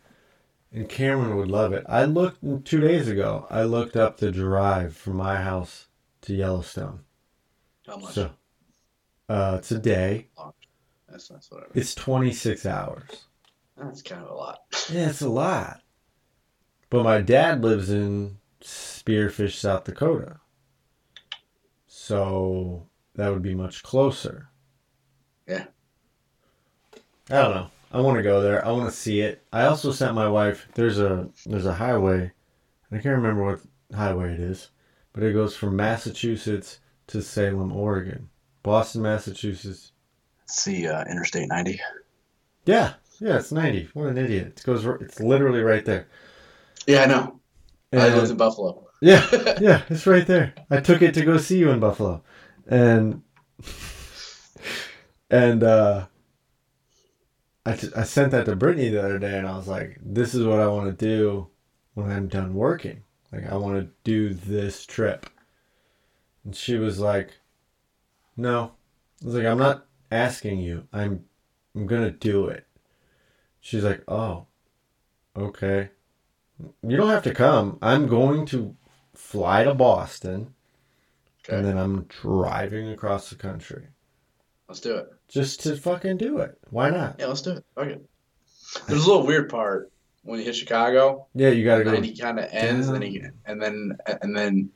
And Cameron would love it. I looked two days ago. I looked up the drive from my house to Yellowstone. How much? So, uh, today That's whatever. it's 26 hours. That's kind of a lot. Yeah, it's a lot. But my dad lives in Spearfish, South Dakota. So that would be much closer. Yeah. I don't know. I want to go there. I want to see it. I also sent my wife. There's a there's a highway. I can't remember what highway it is, but it goes from Massachusetts to Salem, Oregon. Boston, Massachusetts. See, uh, Interstate 90. Yeah, yeah, it's 90. What an idiot. It goes. It's literally right there. Yeah, I know. I And- lived in Buffalo. Yeah, <laughs> yeah, it's right there. I took it to go see you in Buffalo, and and uh, I t- I sent that to Brittany the other day, and I was like, "This is what I want to do when I'm done working. Like, I want to do this trip." And she was like, "No," I was like, "I'm not asking you. I'm I'm gonna do it." She's like, "Oh, okay." You don't have to come. I'm going to fly to Boston, Okay. and then I'm driving across the country Let's do it. just to fucking do it. Why not? Yeah, let's do it. Fuck it. There's a little weird part when you hit Chicago. Yeah, you gotta go. 90 kind of ends, and then you, and then and then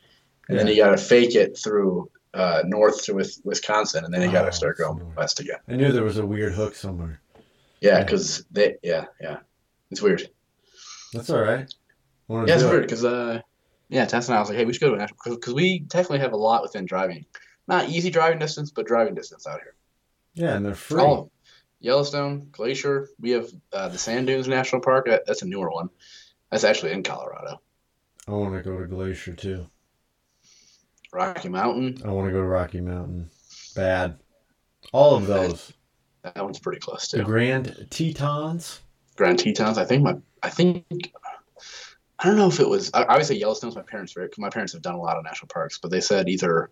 and then you got to fake it through uh, north to with Wisconsin, and then you got Oh, to start going Lord. west again. I knew there was a weird hook somewhere. Yeah, Yeah. because they yeah yeah, it's weird. That's all right. Yeah, it's weird because uh, yeah, Tess and I was like, hey, we should go to a national because we technically have a lot within driving, not easy driving distance, but driving distance out here. Yeah, and they're free. All. Yellowstone, Glacier. We have uh, the Sand Dunes National Park. That's a newer one. That's actually in Colorado. I want to go to Glacier too. Rocky Mountain. I want to go to Rocky Mountain. Bad. All of those. That one's pretty close too. The. Grand Tetons. Grand Tetons. I think my. I think. I don't know if it was. I, I would say Yellowstone's my parents' favorite because my parents have done a lot of national parks, but they said either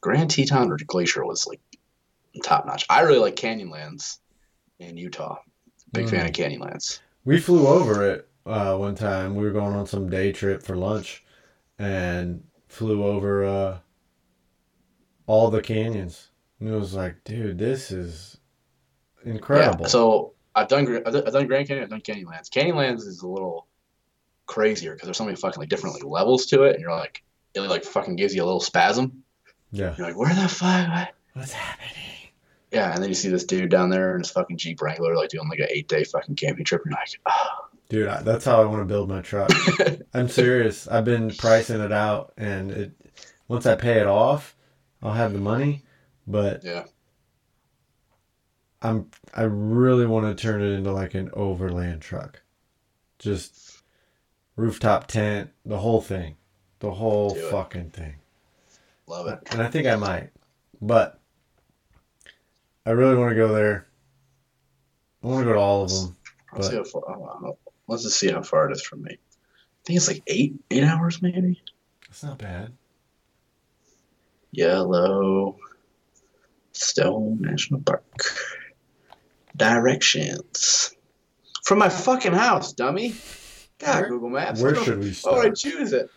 Grand Teton or Glacier was like top notch. I really like Canyonlands in Utah. Big fan of Canyonlands. We flew over it uh, one time. We were going on some day trip for lunch, and flew over uh, all the canyons. And it was like, dude, this is incredible. Yeah. So I've done I've done Grand Canyon. I've done Canyonlands. Canyonlands is a little crazier because there's so many fucking like different like levels to it, and you're like it like fucking gives you a little spasm. yeah. You're like, where the fuck? what?" What's happening? Yeah, and then you see this dude down there in his fucking Jeep Wrangler, like doing like an eight day fucking camping trip, and you're like, oh. Dude, I, that's how I want to build my truck. <laughs> I'm serious. I've been pricing it out, and it once I pay it off, I'll have the money. But yeah, I'm I really want to turn it into like an overland truck, just rooftop tent, the whole thing, the whole fucking thing. love it. And I think I might, but I really want to go there. I want to go to all of them. Let's see how far. I. Let's just see how far it is from me. I think it's like eight eight hours maybe. It's not bad. Yellowstone National Park. Directions. From my fucking house, dummy. God, Where- Google Maps. Where should we start? Oh, I choose it?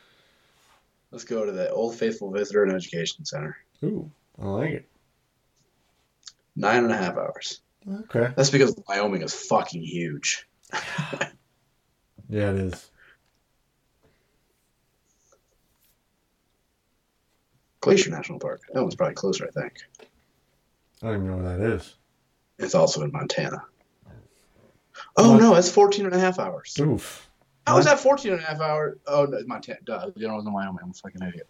Let's go to the Old Faithful Visitor and Education Center. Ooh, I like it. Nine and a half hours. Okay. That's because Wyoming is fucking huge. Yeah, it is. Glacier National Park. That one's probably closer, I think. I don't even know where that is. It's also in Montana. Oh, no, it's 14 and a half hours. Oof. How is that 14 and a half hours? Oh, no, Montana. Duh. You know, in Wyoming. I'm a fucking idiot.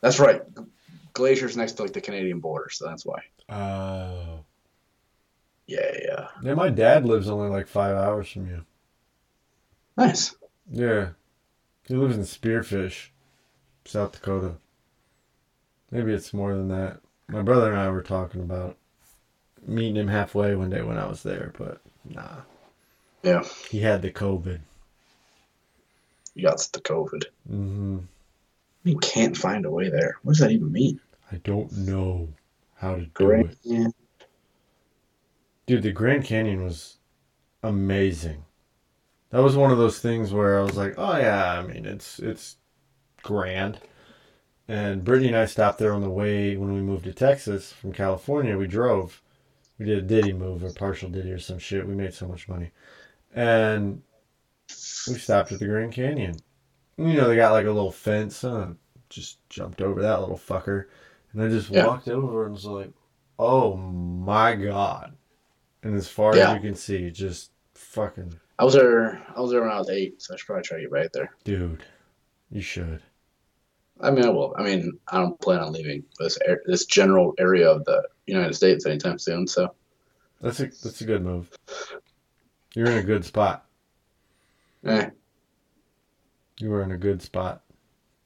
That's right. Glacier's next to like the Canadian border, so that's why. Oh. Yeah, yeah. Yeah, my dad lives only like five hours from you. Nice. Yeah. He lives in Spearfish, South Dakota. Maybe it's more than that. My brother and I were talking about meeting him halfway one day when I was there, but nah. Yeah. He had the COVID. You got the COVID. hmm You can't find a way there. What does that even mean? I don't know how to do Great. it. Yeah. Dude, the Grand Canyon was amazing. That was one of those things where I was like, "Oh yeah, I mean it's it's grand." And Brittany and I stopped there on the way when we moved to Texas from California. We drove. We did a Diddy move or partial Diddy or some shit. We made so much money, and we stopped at the Grand Canyon. You know they got like a little fence. Uh, just jumped over that little fucker, and I just Yeah. walked over and was like, "Oh my god!" And as far Yeah. as you can see, just fucking I was there. I was there when I was eight, so I should probably try to get back there. dude. You should. I mean, I will. I mean, I don't plan on leaving this ar- this general area of the United States anytime soon. So That's a that's a good move. You're in a good spot. eh, You were in a good spot.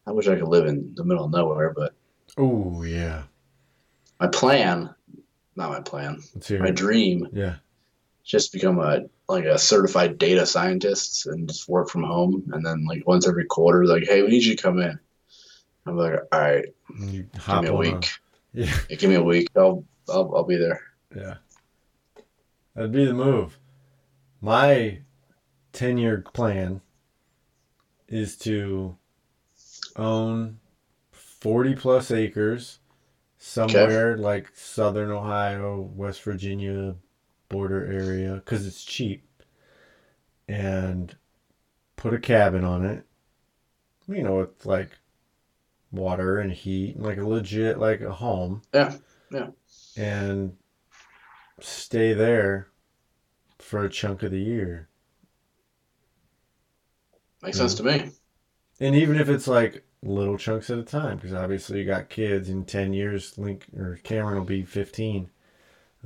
I wish I could live in the middle of nowhere, but Oh yeah. my plan, not my plan, my dream, Yeah. just become a like a certified data scientist and just work from home. And then like once every quarter, like, hey, we need you to come in. I'm like, all right, You give me a week. <laughs> Yeah. Yeah, give me a week. I'll I'll, I'll be there. Yeah. That'd be the move. My 10 year plan is to own 40 plus acres somewhere like southern Ohio, West Virginia border area because it's cheap and put a cabin on it. You know, with like water and heat, like a legit, like a home. Yeah, yeah. And stay there for a chunk of the year. Makes sense to me. And even if it's like little chunks at a time, because obviously you got kids in 10 years, Link or Cameron will be 15.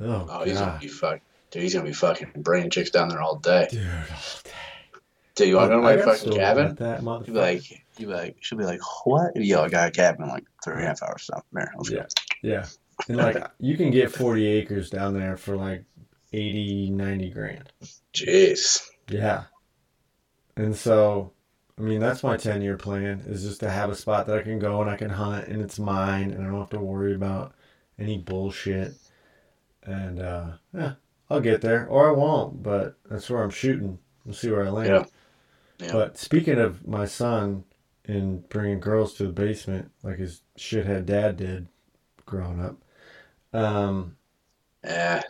Oh, Oh, he's gonna be fuck. Dude, he's gonna be fucking bringing chicks down there all day. Dude, all day. Dude, you want to go to my fucking cabin? That You'd be motherfucker. like, you'd be like, she'll be like, what? Yo, I got a cabin in like three and a half hours. So, there, let's Yeah. go. Yeah. And like, you can get 40 acres down there for like 80, 90 grand. Jeez. Yeah. And so, I mean, that's my 10 year plan is just to have a spot that I can go and I can hunt and it's mine and I don't have to worry about any bullshit. And, uh, yeah, I'll get there or I won't, but that's where I'm shooting. We'll see where I land. Yeah. Yeah. But speaking of my son, and bringing girls to the basement like his shithead dad did growing up. Um, Yeah.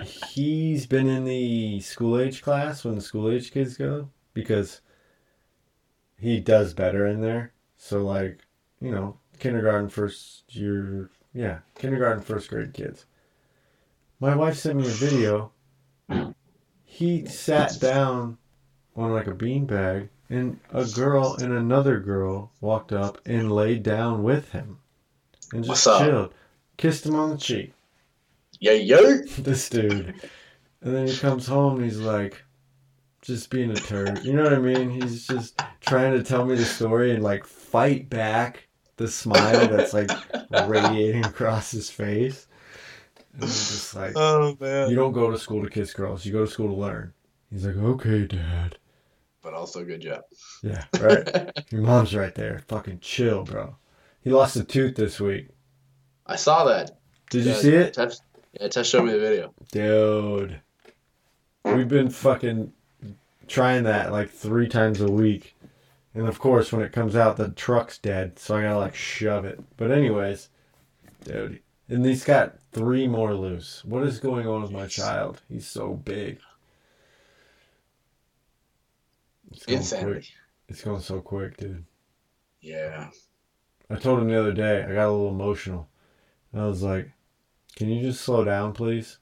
he's been in the school age class when the school age kids go because he does better in there. So like, you know, kindergarten first year, yeah, kindergarten first grade kids. My wife sent me a video. He sat down on like a beanbag and a girl and another girl walked up and laid down with him and just chilled. Kissed him on the cheek Yeah, yo. <laughs> this dude. And then he comes home and he's like, just being a turd. You know what I mean? He's just trying to tell me the story and like fight back the smile that's like radiating across his face. And I'm just like, Oh man. you don't go to school to kiss girls. You go to school to learn. He's like, okay, dad. But also good job. Yeah, right. <laughs> Your mom's right there. Fucking chill, bro. He lost a tooth this week. I saw that. Did you see it? Tess, yeah, Tess showed me the video. Dude. We've been fucking trying that like three times a week. And of course, when it comes out, the truck's dead, so I gotta like shove it. But, anyways, dude. And he's got three more loose. What is going on with my child? He's so big. It's going Insanity. quick. It's going so quick, dude. Yeah. I told him the other day, I got a little emotional. I was like, Can you just slow down, please?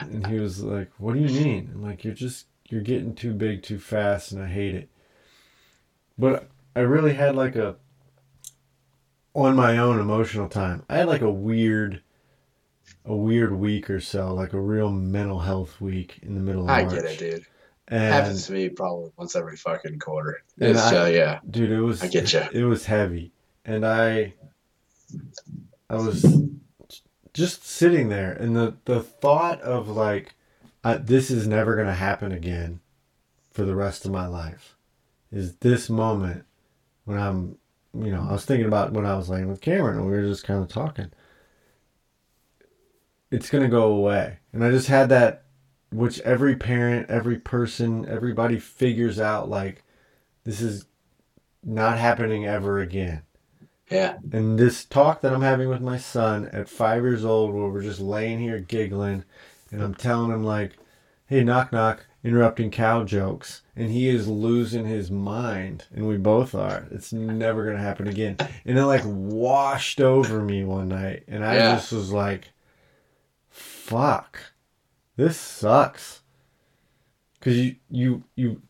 and he was like, What do you mean? I'm like, You're just, you're getting too big too fast and I hate it. But I really had like a, on my own emotional time. I had like a weird, a weird week or so, like a real mental health week in the middle of I March. I get it, dude. And Happens to me probably once every fucking quarter. And It's, I- uh, yeah. dude it was I get ya. it was heavy and i i was just sitting there and the the thought of like I, this is never going to happen again for the rest of my life is this moment when i'm you know i was thinking about when i was laying with cameron and we were just kind of talking it's going to go away and i just had that which every parent every person everybody figures out like this is not happening ever again. Yeah. And this talk that I'm having with my son at five years old, where we're just laying here giggling, and I'm telling him, like, hey, knock, knock, interrupting cow jokes. And he is losing his mind, and we both are. It's never going to happen again. And it, like, washed over me one night, and I Yeah. just was like, fuck, this sucks. Because you, you, you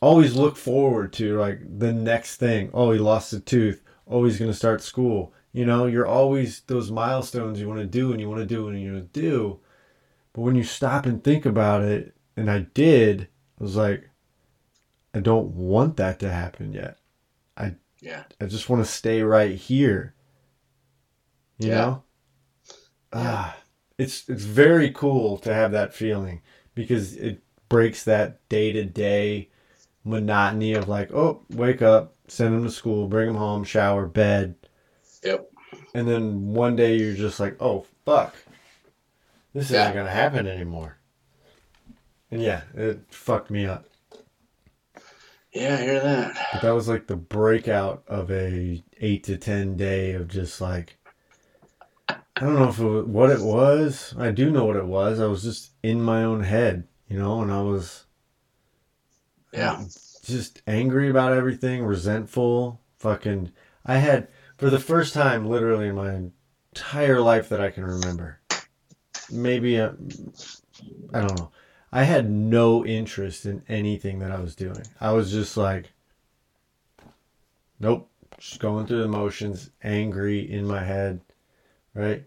always look forward to like the next thing. Oh, he lost a tooth. Oh, he's gonna start school. You know, you're always those milestones you want to do and you want to do and you want to do. But when you stop and think about it, and I did, I was like, I don't want that to happen yet. i Yeah. I just want to stay right here. You Yeah. know? Ah, it's it's very cool to have that feeling because it breaks that day to day monotony of like, oh, wake up, send them to school, bring them home, shower, bed, Yep. and then one day you're just like, oh fuck, this Yeah. isn't gonna happen anymore. And yeah, it fucked me up. Yeah, I hear that. But that was like the breakout of a eight to ten day of just like I don't know if it was, what it was. I do know what it was. I was just in my own head, you know, and I was Yeah. just angry about everything, resentful, fucking. I had for the first time, literally in my entire life that I can remember. Maybe a, I don't know. I had no interest in anything that I was doing. I was just like, nope, just going through the motions, angry in my head, right?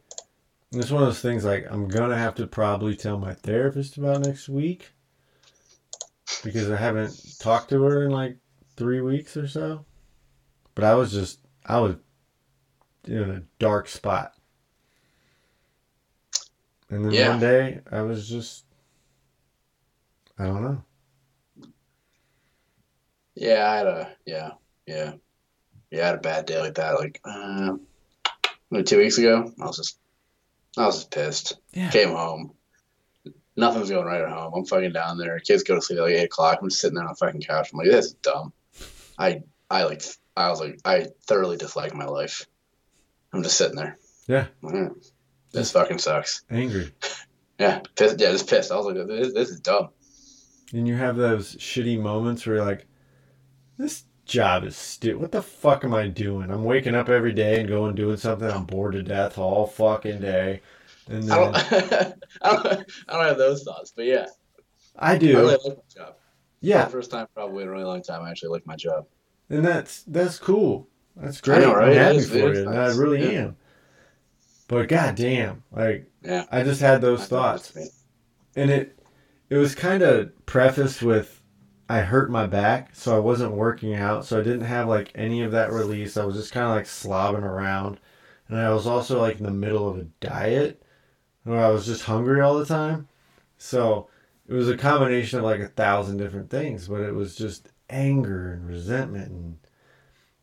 It's one of those things like I'm gonna have to probably tell my therapist about next week because I haven't talked to her in like three weeks or so. But I was just I was in a dark spot. And then Yeah. one day I was just I don't know. Yeah, I had a yeah, yeah, yeah. I had a bad day like that. Like uh, two weeks ago, I was just, I was just pissed. Yeah. Came home, nothing's going right at home. I'm fucking down there. Kids go to sleep at like eight o'clock. I'm just sitting there on the fucking couch. I'm like, this is dumb. I I like I was like I thoroughly dislike my life. I'm just sitting there. Yeah. This fucking sucks. Angry. <laughs> Yeah, pissed, yeah, just pissed. I was like, this, this is dumb. And you have those shitty moments where you're like, this job is stupid. What the fuck am I doing? I'm waking up every day and going doing something. I'm bored to death all fucking day. And I don't, then <laughs> I don't, I don't have those thoughts, but yeah, I do. I really like my job. Yeah. For the first time probably in a really long time, I actually like my job. And that's that's cool. That's I great. know, right? I'm happy is- for you. nice. I really Yeah. am. But goddamn, like Yeah. I just had those I thoughts. thought it was and it it was kind of prefaced with I hurt my back, so I wasn't working out, so I didn't have like any of that release. I was just kind of like slobbing around, and I was also like in the middle of a diet where I was just hungry all the time. So it was a combination of like a thousand different things, but it was just anger and resentment and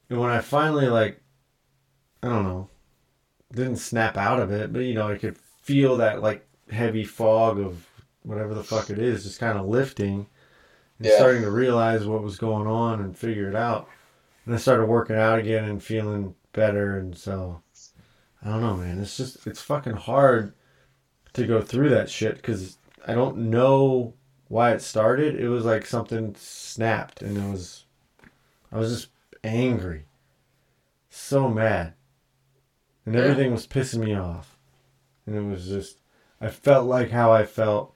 and when I finally like I don't know didn't snap out of it, but you know I could feel that like heavy fog of whatever the fuck it is just kind of lifting and Yeah. starting to realize what was going on and figure it out. And I started working out again and feeling better and so I don't know, man. It's just it's fucking hard to go through that shit cuz I don't know why it started. It was like something snapped and it was I was just angry. So mad. And everything was pissing me off. And it was just I felt like how I felt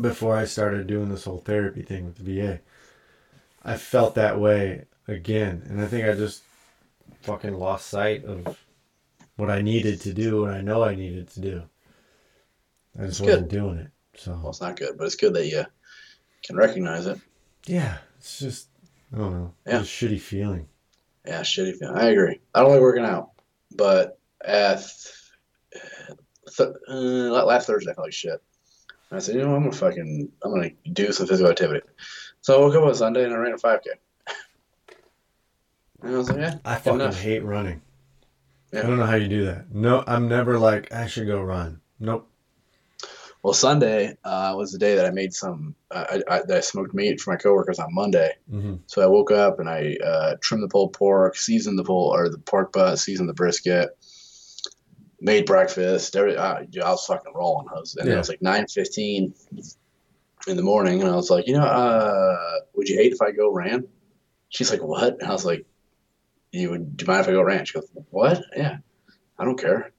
before I started doing this whole therapy thing with the VA. I felt that way again, and I think I just fucking lost sight of what I needed to do and I know I needed to do. I just It's wasn't doing it. So Well, it's not good, but it's good that you can recognize it. yeah, it's just I don't know. Yeah. It's a shitty feeling. Yeah, shitty feeling. I agree. I don't like working out, but at th- uh, last Thursday I felt like shit. I said, you know, I'm gonna fucking, I'm gonna do some physical activity. So I woke up on Sunday and I ran a 5K. And I was like, yeah, I fucking enough. hate running. I don't know how you do that. No, I'm never like I should go run. Nope. Well, Sunday uh, was the day that I made some, uh, I, I, that I smoked meat for my coworkers on Monday. hmm So I woke up and I uh, trimmed the pulled pork, seasoned the pull or the pork butt, seasoned the brisket, made breakfast. Every, yeah, I was fucking rolling. I was, and Yeah. it was like nine fifteen in the morning, and I was like, you know, uh, would you hate if I go ran? She's like, what? And I was like, you would? Do you mind if I go ran? She goes, what? Yeah, I don't care.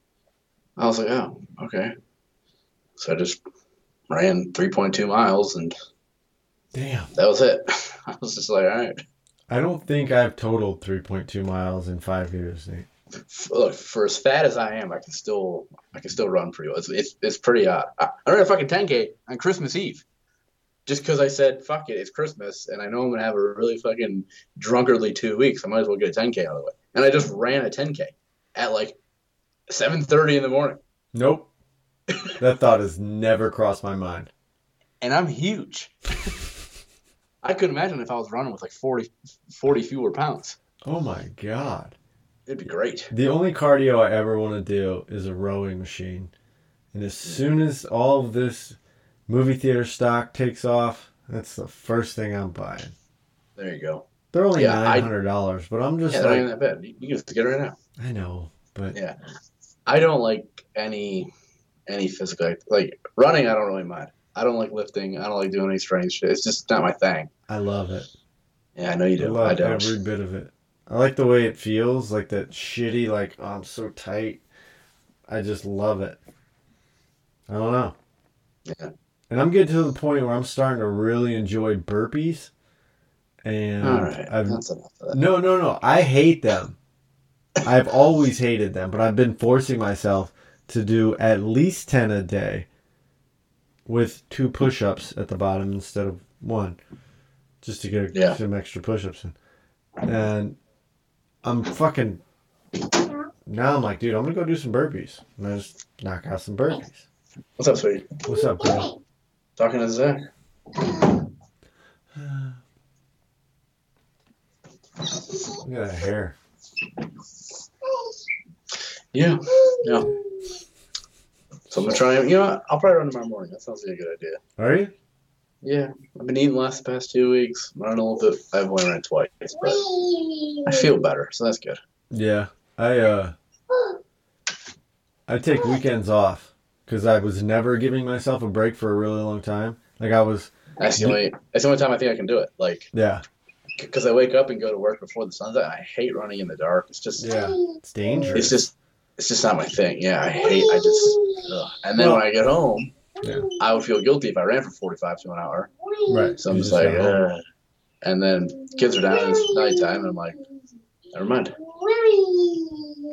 I was like, oh, okay. So I just ran three point two miles, and Damn. that was it. <laughs> I was just like, all right. I don't think I've totaled 3.2 miles in five years. Nate. Look for as fat as I am, I can still I can still run pretty well. It's it's, it's pretty odd. I, I ran a fucking 10k on Christmas Eve, just because I said fuck it, it's Christmas, and I know I'm gonna have a really fucking drunkardly two weeks. I might as well get a 10k out of the way, and I just ran a 10k at like 7:30 in the morning, Nope. that thought has never crossed my mind. and I'm huge. I could imagine if I was running with like 40, 40 fewer pounds. Oh my god. It'd be great. The only cardio I ever want to do is a rowing machine. And as soon as all of this movie theater stock takes off, that's the first thing I'm buying. There you go. They're only Yeah, nine hundred dollars, but I'm just Yeah, they're not even like, that bad. You can just get it right now. I know, but Yeah. I don't like any any physical act- like running. I don't really mind. I don't like lifting. I don't like doing any strange shit. It's just not my thing. I love it. Yeah, I know you I do. love I don't. every bit of it. I like the way it feels, like that shitty, like oh, I'm so tight. I just love it. I don't know. Yeah. And I'm getting to the point where I'm starting to really enjoy burpees. And All right, I've that's enough of that. no, no, no. I hate them. I've always hated them, but I've been forcing myself to do at least 10 a day with two push ups at the bottom instead of one, just to get Yeah. some extra push ups in. And I'm fucking. Now I'm like, dude, I'm gonna go do some burpees. And I just knock out some burpees. What's up, sweetie? What's up, bro? Talking to Zach. <sighs> Look at that hair. Yeah, yeah. So I'm gonna try. You know, what? I'll probably run tomorrow morning. That sounds like a good idea. Are you? Yeah, I've been eating less the past two weeks. I don't know if it, I've only ran twice, but I feel better, so that's good. Yeah, I uh, I take weekends off because I was never giving myself a break for a really long time. Like I was, That's the only. That's the only time I think I can do it. Like, yeah, because I wake up and go to work before the sun's out. And I hate running in the dark. It's just. yeah, it's dangerous. It's just. It's just not my thing. Yeah, I hate. I just. Ugh. And then when I get home, Yeah. I would feel guilty if I ran for forty-five to an hour. right. So I'm you just like, got and then kids are down. and It's nighttime, and I'm like, never mind.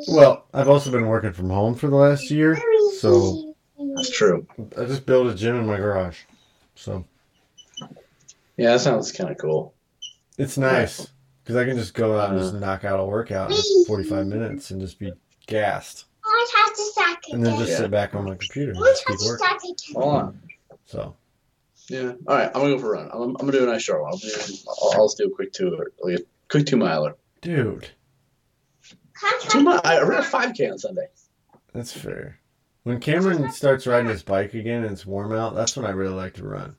Well, I've also been working from home for the last year, so That's true. I just built a gym in my garage. So Yeah, that sounds kind of cool. it's nice because I can just go out and just uh-huh. knock out a workout in 45 minutes and just be gassed, and then just Yeah. sit back on my computer and just keep working. Hold on. So Yeah. All right. I'm gonna go for a run. I'm, I'm gonna do a nice short one. I'll do. I'll, I'll just do a quick two. Like a quick two miler. dude, Two mile. I ran a five k on Sunday. that's fair. When Cameron starts riding his bike again and it's warm out, that's when I really like to run.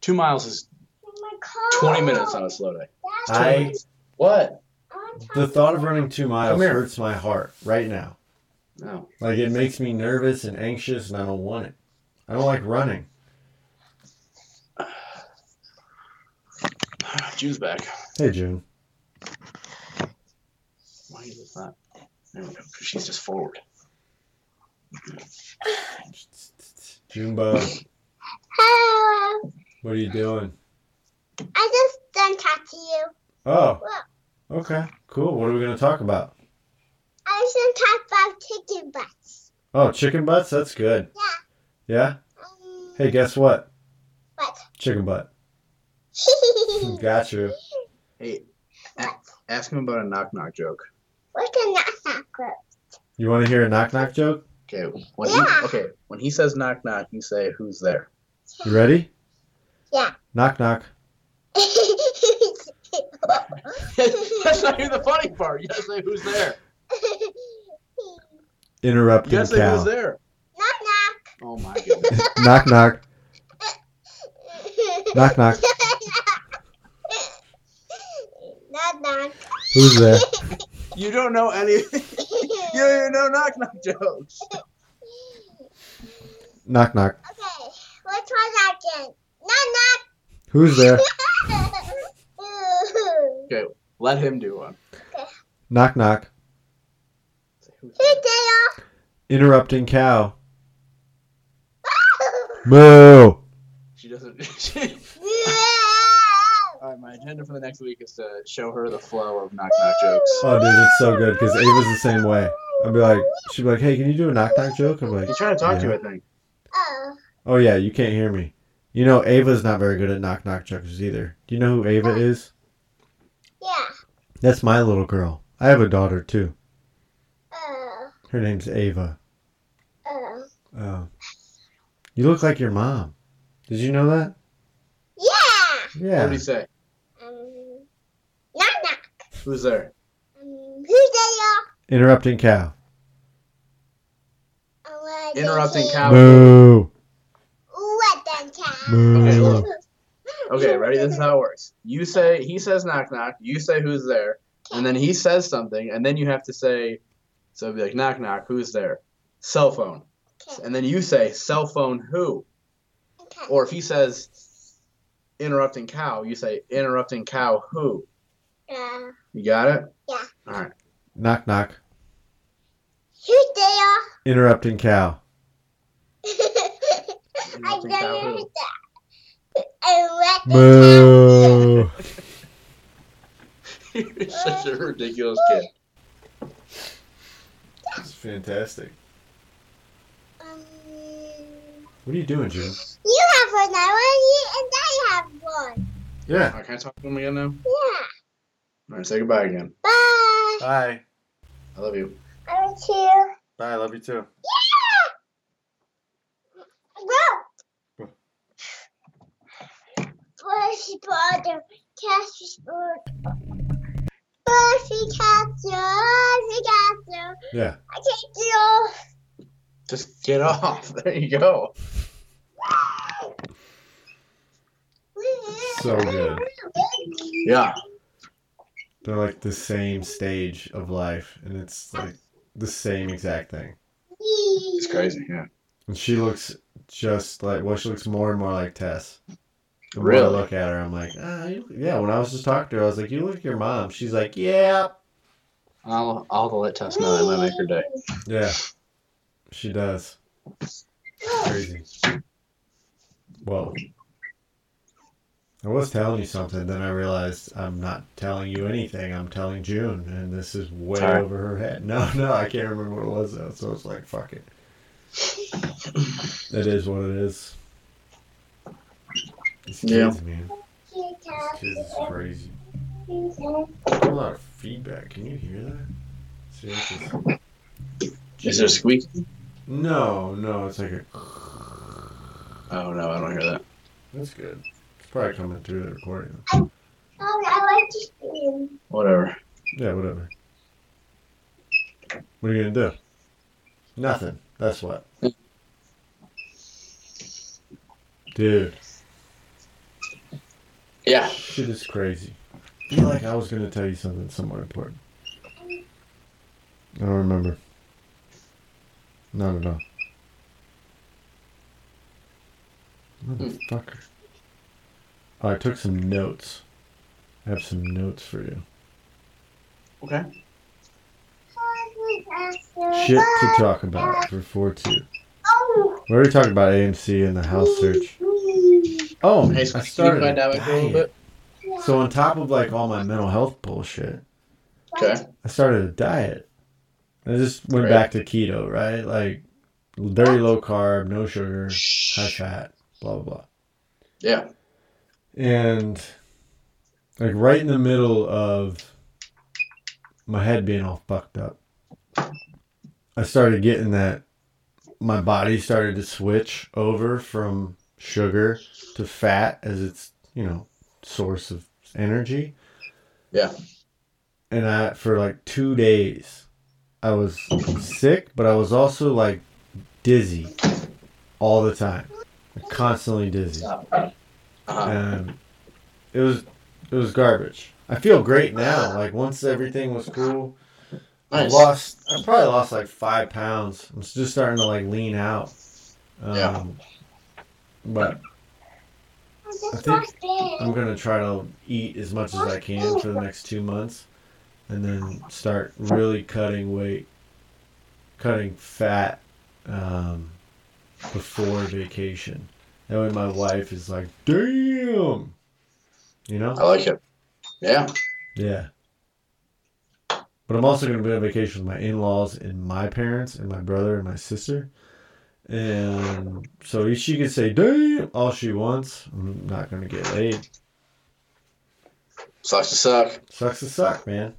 Two miles is 20 minutes on a slow day. I What? the thought of running two miles hurts my heart right now. No. Like it makes me nervous and anxious, and I don't want it. I don't like running. <sighs> June's back. Hey, June. Why is this not? There we go. 'cause she's just forward. Junebug, Hello. what are you doing? I just done talk to you. Oh, okay, cool. What are we gonna talk about? I was gonna talk about chicken butts. Oh, chicken butts. That's good. Yeah. Um, Hey, guess what? What? Chicken butt. <laughs> Got you. Hey, a- ask him about a knock knock joke. What's a knock knock group? You want to hear a knock knock joke? Okay. When Yeah. he okay when he says knock knock, you say who's there. You ready? Yeah. Knock knock. <laughs> <laughs> That's not even the funny part. You gotta say who's there. You Interrupting gotta say who's there. knock knock. Oh my goodness. <laughs> knock knock. Knock knock. knock knock. Who's there? You don't know any. <laughs> you don't even know knock knock jokes. Knock knock. Okay, let's try that again. Knock knock. Who's there? <laughs> Okay, let him do one. Knock knock. Say who's Who's there? Interrupting cow. <laughs> Moo. She doesn't. <laughs> She, all right, my agenda for the next week is to show her the flow of knock knock jokes. Oh, dude, it's so good because Ava's the same way. I'd be like, she'd be like, hey, can you do a knock knock joke? I'm like, He's trying to talk to Yeah. you, I think. Oh, oh yeah, you can't hear me. You know, Ava's not very good at knock knock jokes either. Do you know who Ava is? yeah. That's my little girl. I have a daughter too. Her name's Ava. oh. Oh. You look like your mom. Did you know that? Yeah. Yeah. What do you say? Um, knock knock. Who's there? Um, who's there? Interrupting cow. Oh, Interrupting cow. Moo. What then, cow? Moo. Okay, look. <laughs> Okay, ready? This is how it works. You say he says knock knock. You say who's there, and then he says something, and then you have to say. So it'd be like knock knock. Who's there? Cell phone. Okay. And then you say cell phone who? Okay. Or if he says interrupting cow, you say interrupting cow who? Uh, You got it? Yeah. All right. Knock knock. who's there? Interrupting cow. <laughs> I Interrupting cow don't who? that. And what Moo. You're such a ridiculous kid. That's fantastic. Um, What are you doing, June? you have another one, and I have one. Yeah. All right, can I talk to him again now? Yeah. All right, say goodbye again. Bye. Bye. I love you. I love you. Bye. I love you too. Go. Bushy brother, Cassie's bird. Bushy castle, bushy castle. Yeah. I can't get off. Just get off. <laughs> There you go. so good. Yeah. They're like the same stage of life, and it's like the same exact thing. It's crazy. Yeah. And she looks just like well, she looks more and more like Tess. The more I Really? look at her, I'm like, ah, yeah. When I was just talking to her, I was like, you look like your mom. She's like, yeah, I'll I'll let Tess know that might make her day. yeah. She does. Crazy. Whoa. I was telling you something, then I realized I'm not telling you anything. I'm telling June, and this is way Sorry. over her head. <laughs> No, no, I can't remember what it was though. So it's like, fuck it. It is what it is. These kids, Yeah. man. These kids is crazy. A lot of feedback. Can you hear that? See, what this- Is there a squeak? No, no, it's like a. Oh no, I don't hear that. That's good. It's probably coming through the recording. Oh, I like to scream. Whatever. Yeah, whatever. What are you gonna do? Nothing. That's what. Dude, Yeah. shit is crazy. I feel like I was gonna tell you something somewhat important. I don't remember. Not at all. Motherfucker. Oh, I took some notes. I have some notes for you. Okay. Shit to talk about for 4 2. Oh. We already talked about AMC and the house search. Oh, I started a out a little diet. bit? So on top of like all my mental health bullshit, Okay. I started a diet. I just went Great. back to keto, right? Like very low carb, no sugar, high fat, blah blah blah. Yeah. And like right in the middle of my head being all fucked up, I started getting that my body started to switch over from sugar to fat as its, you know, source of energy. Yeah. And I for like 2 days I was sick, but I was also like dizzy all the time. Constantly dizzy and it was it was garbage. I feel great now. Like once everything was cool, I lost. I probably lost like five pounds. I'm just starting to like lean out. Um, Yeah. But I think I'm gonna try to eat as much as I can for the next two months, and then start really cutting weight, cutting fat, um, before vacation. That way, my wife is like, "Damn," you know. I like it. Yeah. Yeah. But I'm also going to be on vacation with my in laws and my parents and my brother and my sister. And so she can say, damn, all she wants. I'm not going to get laid. Sucks to suck. Sucks to suck, man.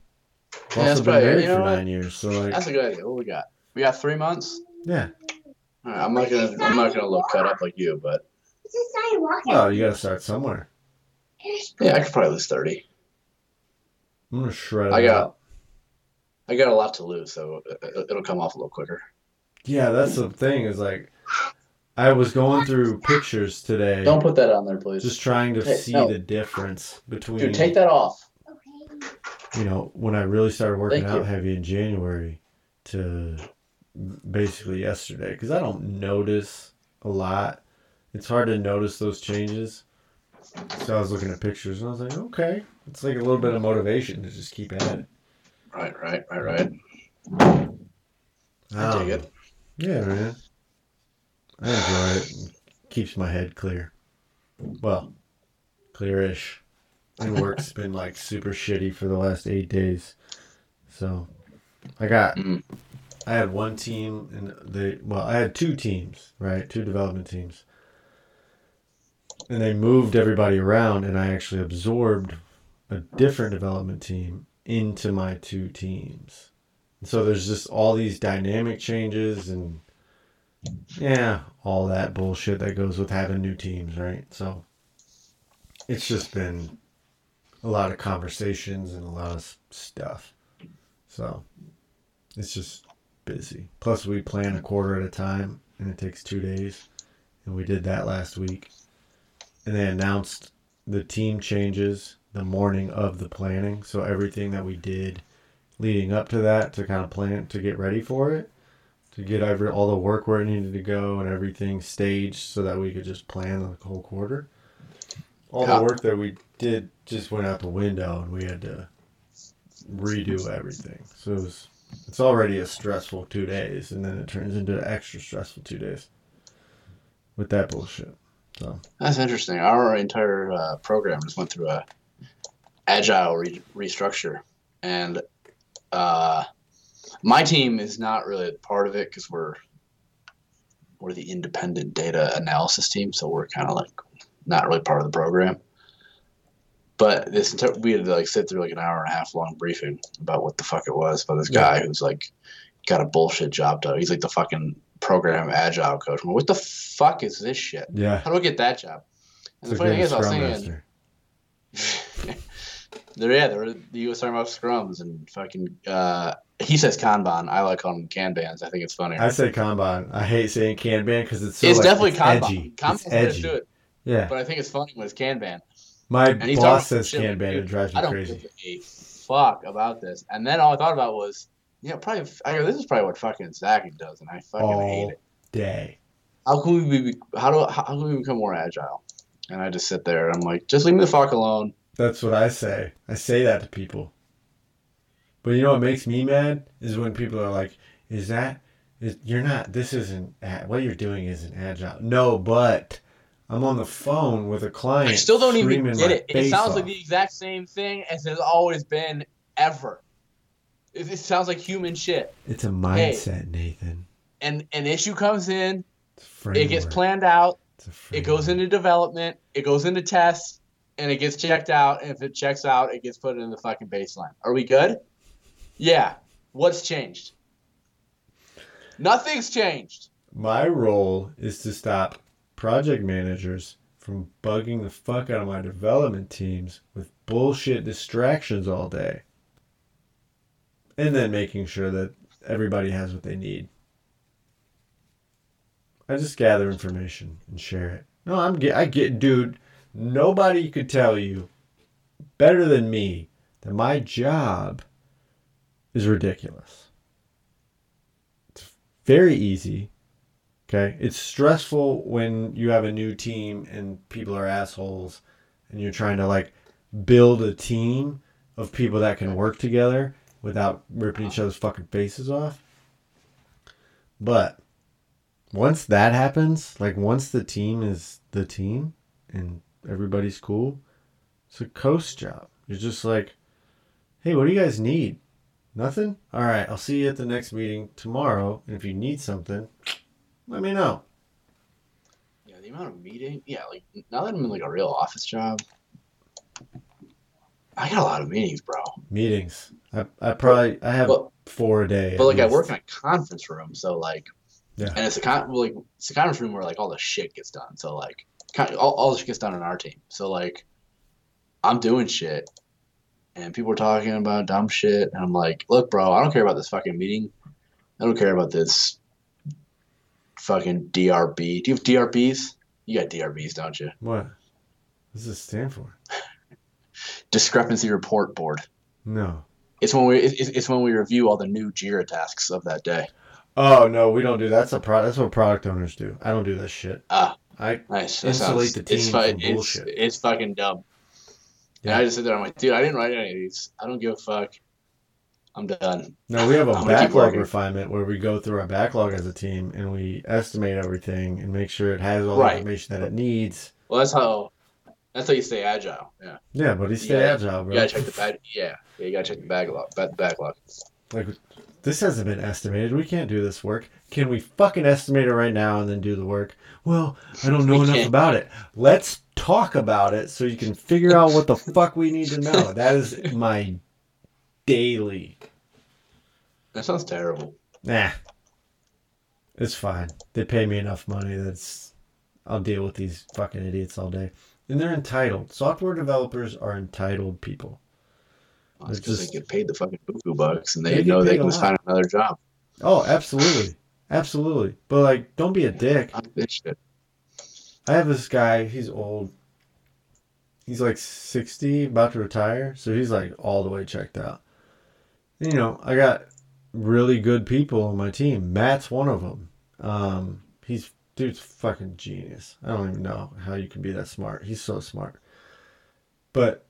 I've Yeah, that's also been probably- married you know for what? nine years. So, like, That's a good idea. What we got? We got three months. yeah. All right, I'm not gonna. I'm not gonna look cut up like you, but It's a sidewalk. Well, you got to start somewhere. yeah, I could probably lose thirty. I'm going to shred I got- out. I got a lot to lose, so uh, uh, it'll come off a little quicker. Yeah, that's the thing is like, I was going through pictures today. Don't put that on there, please. just trying to Hey, see no. the difference between Dude, take that off. Okay. you know, when I really started working Thank out you. heavy in January to basically yesterday, because I don't notice a lot. It's hard to notice those changes. So I was looking at pictures and I was like, okay, it's like a little bit of motivation to just keep at it. Right, right, right, right. I Um, dig it. Yeah, man. I enjoy it. It Keeps my head clear. Well, clearish. And <laughs> work's been like super shitty for the last eight days. So I got Mm. I had one team and they well, I had two teams, right? Two development teams. And they moved everybody around and I actually absorbed a different development team into my two teams. So there's just all these dynamic changes and yeah, all that bullshit that goes with having new teams, right? So it's just been a lot of conversations and a lot of stuff. So it's just busy. Plus, we plan a quarter at a time, and it takes two days, and we did that last week. And they announced the team changes the morning of the planning. So everything that we did leading up to that to kind of plan to get ready for it, to get every all the work where it needed to go and everything staged so that we could just plan the whole quarter. All Yeah. the work that we did just went out the window and we had to redo everything. So it was, it's already a stressful two days and then it turns into an extra stressful two days with that bullshit. So That's interesting. Our entire uh, program just went through a agile re- restructure, and uh, my team is not really part of it because we're we're the independent data analysis team, so we're kind of like not really part of the program. But this entire, we had to like sit through like an hour and a half long briefing about what the fuck it was by this guy who's like got a bullshit job done. He's like the fucking program agile coach. I'm like, what the fuck is this shit? yeah. How do I get that job? And It's the funny thing is, I was thinking. <laughs> they're yeah, they're the US about scrums and fucking. Uh, he says Kanban. I like calling them Kanbans. I think it's funny. I say Kanban. I hate saying Kanban because it's so it's like, definitely it's Kanban. edgy. Kanban's it's the way to edgy. do it, Yeah. but I think it's funny when it's Kanban. My And boss says like, Kanban. It dude, drives I me don't crazy. give a fuck about this. And then all I thought about was, you know, probably I go, this is probably what fucking Zach does, and I fucking hate it. day. How can we be? How do how can we become more agile? And I just sit there and I'm like, just leave me the fuck alone. That's what I say. I say that to people. But you know what makes me mad is when people are like, "Is that? Is you're not? This isn't what you're doing isn't agile." No, but I'm on the phone with a client. I still don't even get it. It sounds off. like the exact same thing as it's always been ever. It, it sounds like human shit. It's a mindset, Nathan. And an issue comes in, It's it gets planned out, it goes into development, it goes into tests, and it gets checked out. And if it checks out, it gets put in the fucking baseline. Are we good? Yeah. What's changed? Nothing's changed. My role is to stop project managers from bugging the fuck out of my development teams with bullshit distractions all day. And then making sure that everybody has what they need. I just gather information and share it. No, I'm get I get dude, nobody could tell you better than me that my job is ridiculous. It's very easy Okay. It's stressful when you have a new team and people are assholes and you're trying to like build a team of people that can work together without ripping each other's fucking faces off. But once that happens, like once the team is the team and everybody's cool, it's a coast job. You're just like, hey, what do you guys need? Nothing? All right, I'll see you at the next meeting tomorrow. And if you need something, let me know. Yeah, the amount of meeting. Yeah, like now that I'm in like a real office job, I got a lot of meetings, bro. Meetings. I, I probably I have But four a day. but like I work in a conference room, so like, Yeah. and it's a con like it's a conference room where like all the shit gets done. So like, kind all all the shit gets done on our team. So like, I'm doing shit, and people are talking about dumb shit, and I'm like, look, bro, I don't care about this fucking meeting. I don't care about this fucking DRB. Do you have DRBs? You got DRBs, don't you? What? What does this stand for? <laughs> Discrepancy report board. No. It's when we it's, it's when we review all the new Jira tasks of that day. Oh no, we don't do that. That's a pro. That's what product owners do. I don't do this shit. Ah. I Nice. That Insulate sounds, the team it's, from it's, bullshit. it's fucking dumb. And Yeah. I just sit there. I'm like, dude, I didn't write any of these. I don't give a fuck. I'm done. no. We have a <laughs> I'm gonna keep backlog refinement where we go through our backlog as a team and we estimate everything and make sure it has all Right. the information that it needs. Well, that's how. That's how you stay agile. Yeah. Yeah, but he stay Yeah, agile, bro. You gotta check the bag. Yeah. Yeah. You gotta check the backlog. ba- Backlog. Like this hasn't been estimated. We can't do this work. Can we fucking estimate it right now and then do the work? Well, I don't know We enough can't. about it. Let's talk about it so you can figure out what the <laughs> fuck we need to know. That is my daily. That sounds terrible. Nah. It's fine. They pay me enough money that's I'll deal with these fucking idiots all day. And they're entitled. Software developers are entitled people. It's because they get paid the fucking buku bucks, and They they, know they can just find another job. Oh, absolutely. Absolutely. But like don't be a dick. Fuck this shit. I have this guy, he's old. he's like 60, about to retire, so he's like all the way checked out. And, you know, I got really good people on my team. Matt's one of them. Um, he's dude's fucking genius. I don't even know how you can be that smart. He's so smart. But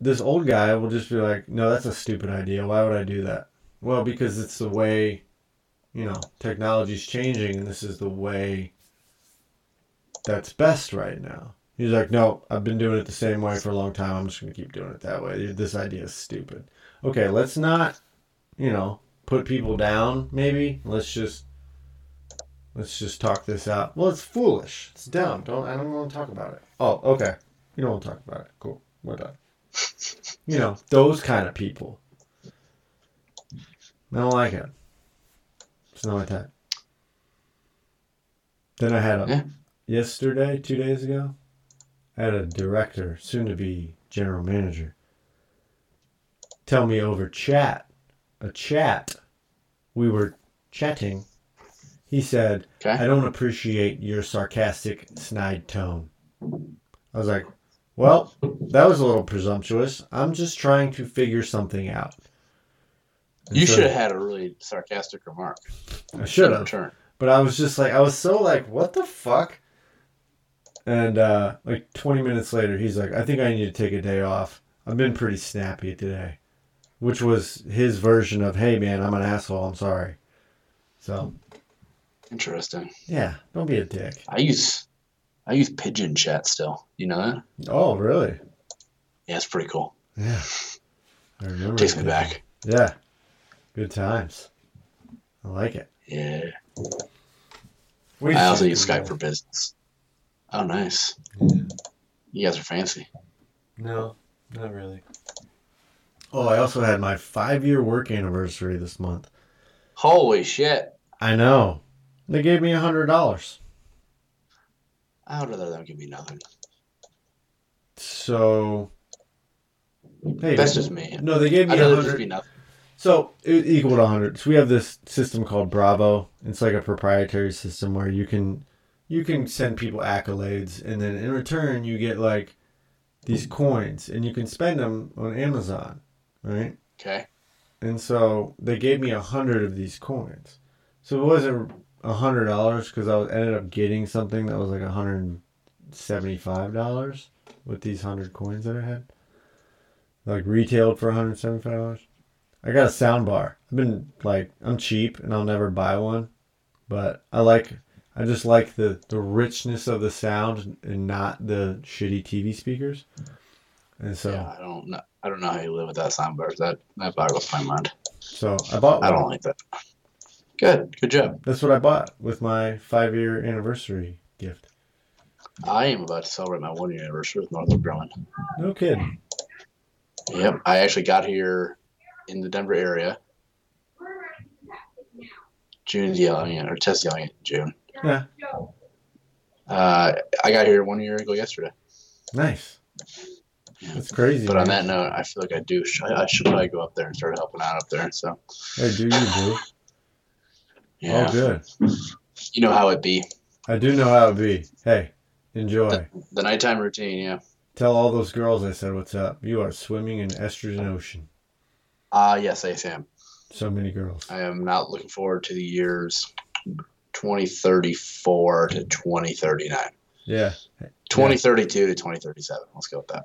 this old guy will just be like, "No, that's a stupid idea. Why would I do that?" Well, because it's the way, you know, technology's changing, and this is the way that's best right now. He's like, "No, I've been doing it the same way for a long time. I'm just gonna keep doing it that way. This idea is stupid." Okay, let's not, you know, put people down. Maybe let's just let's just talk this out. Well, it's foolish. It's dumb. Don't I don't want to talk about it. Oh, okay. You don't want to talk about it. Cool. We're done. You know, those kind of people. I don't like it. It's not my type. Then I had a Yeah. yesterday, two days ago, I had a director, soon to be general manager, tell me over chat, a chat, we were chatting. He said, I don't appreciate your sarcastic, snide tone. I was like, well, that was a little presumptuous. I'm just trying to figure something out. And You so- should have had a really sarcastic remark I should have. But I was just like, I was so like, what the fuck? And uh, like 20 minutes later, he's like, I think I need to take a day off. I've been pretty snappy today, which was his version of, hey man, I'm an asshole. I'm sorry. So Interesting. yeah, don't be a dick. I use I use Pidgin chat still. You know that? Oh really? Yeah, it's pretty cool. Yeah. I remember. Takes me it. back. Yeah. Good times. I like it. Yeah. We I also use Skype for business. Oh, nice. Yeah. You guys are fancy. No, not really. Oh, I also had my five year work anniversary this month. Holy shit! I know. They gave me a hundred dollars. I would rather them give me nothing. So hey, That's just me. no, they gave me I'd a rather just hundred. So it equaled a hundred. So we have this system called Bravo. It's like a proprietary system where you can you can send people accolades, and then in return you get like these coins, and you can spend them on Amazon, right? Okay. And so they gave me a hundred of these coins. So it wasn't a hundred dollars because I was, ended up getting something that was like a hundred and seventy-five dollars with these hundred coins that I had. Like retailed for hundred seventy-five dollars. I got a sound bar. I've been like, I'm cheap and I'll never buy one, but I like, I just like the the richness of the sound and not the shitty TV speakers. And so, yeah, I don't know. I don't know how you live without soundbars. That that boggles my mind. so I bought. I don't like that. Good. Good job. That's what I bought with my five year anniversary gift. I am about to celebrate my one year anniversary with Northrop Grumman. No kidding. Yep. I actually got here in the Denver area. June's yelling at, or Tess yelling at June. Yeah. Uh, I got here one year ago yesterday. Nice. That's crazy. But on that note, I feel like I do. sh- I should probably go up there and start helping out up there. So Hey, do you, boo? Yeah, Oh, good. you know how it be. I do know how it be. Hey, enjoy. The nighttime routine. Yeah. Tell all those girls I said what's up. You are swimming in estrogen ocean. Ah, yes, I am. So many girls. I am not looking forward to the years 2034 to 2039. Yeah. 2032 to 2037. Let's go with that.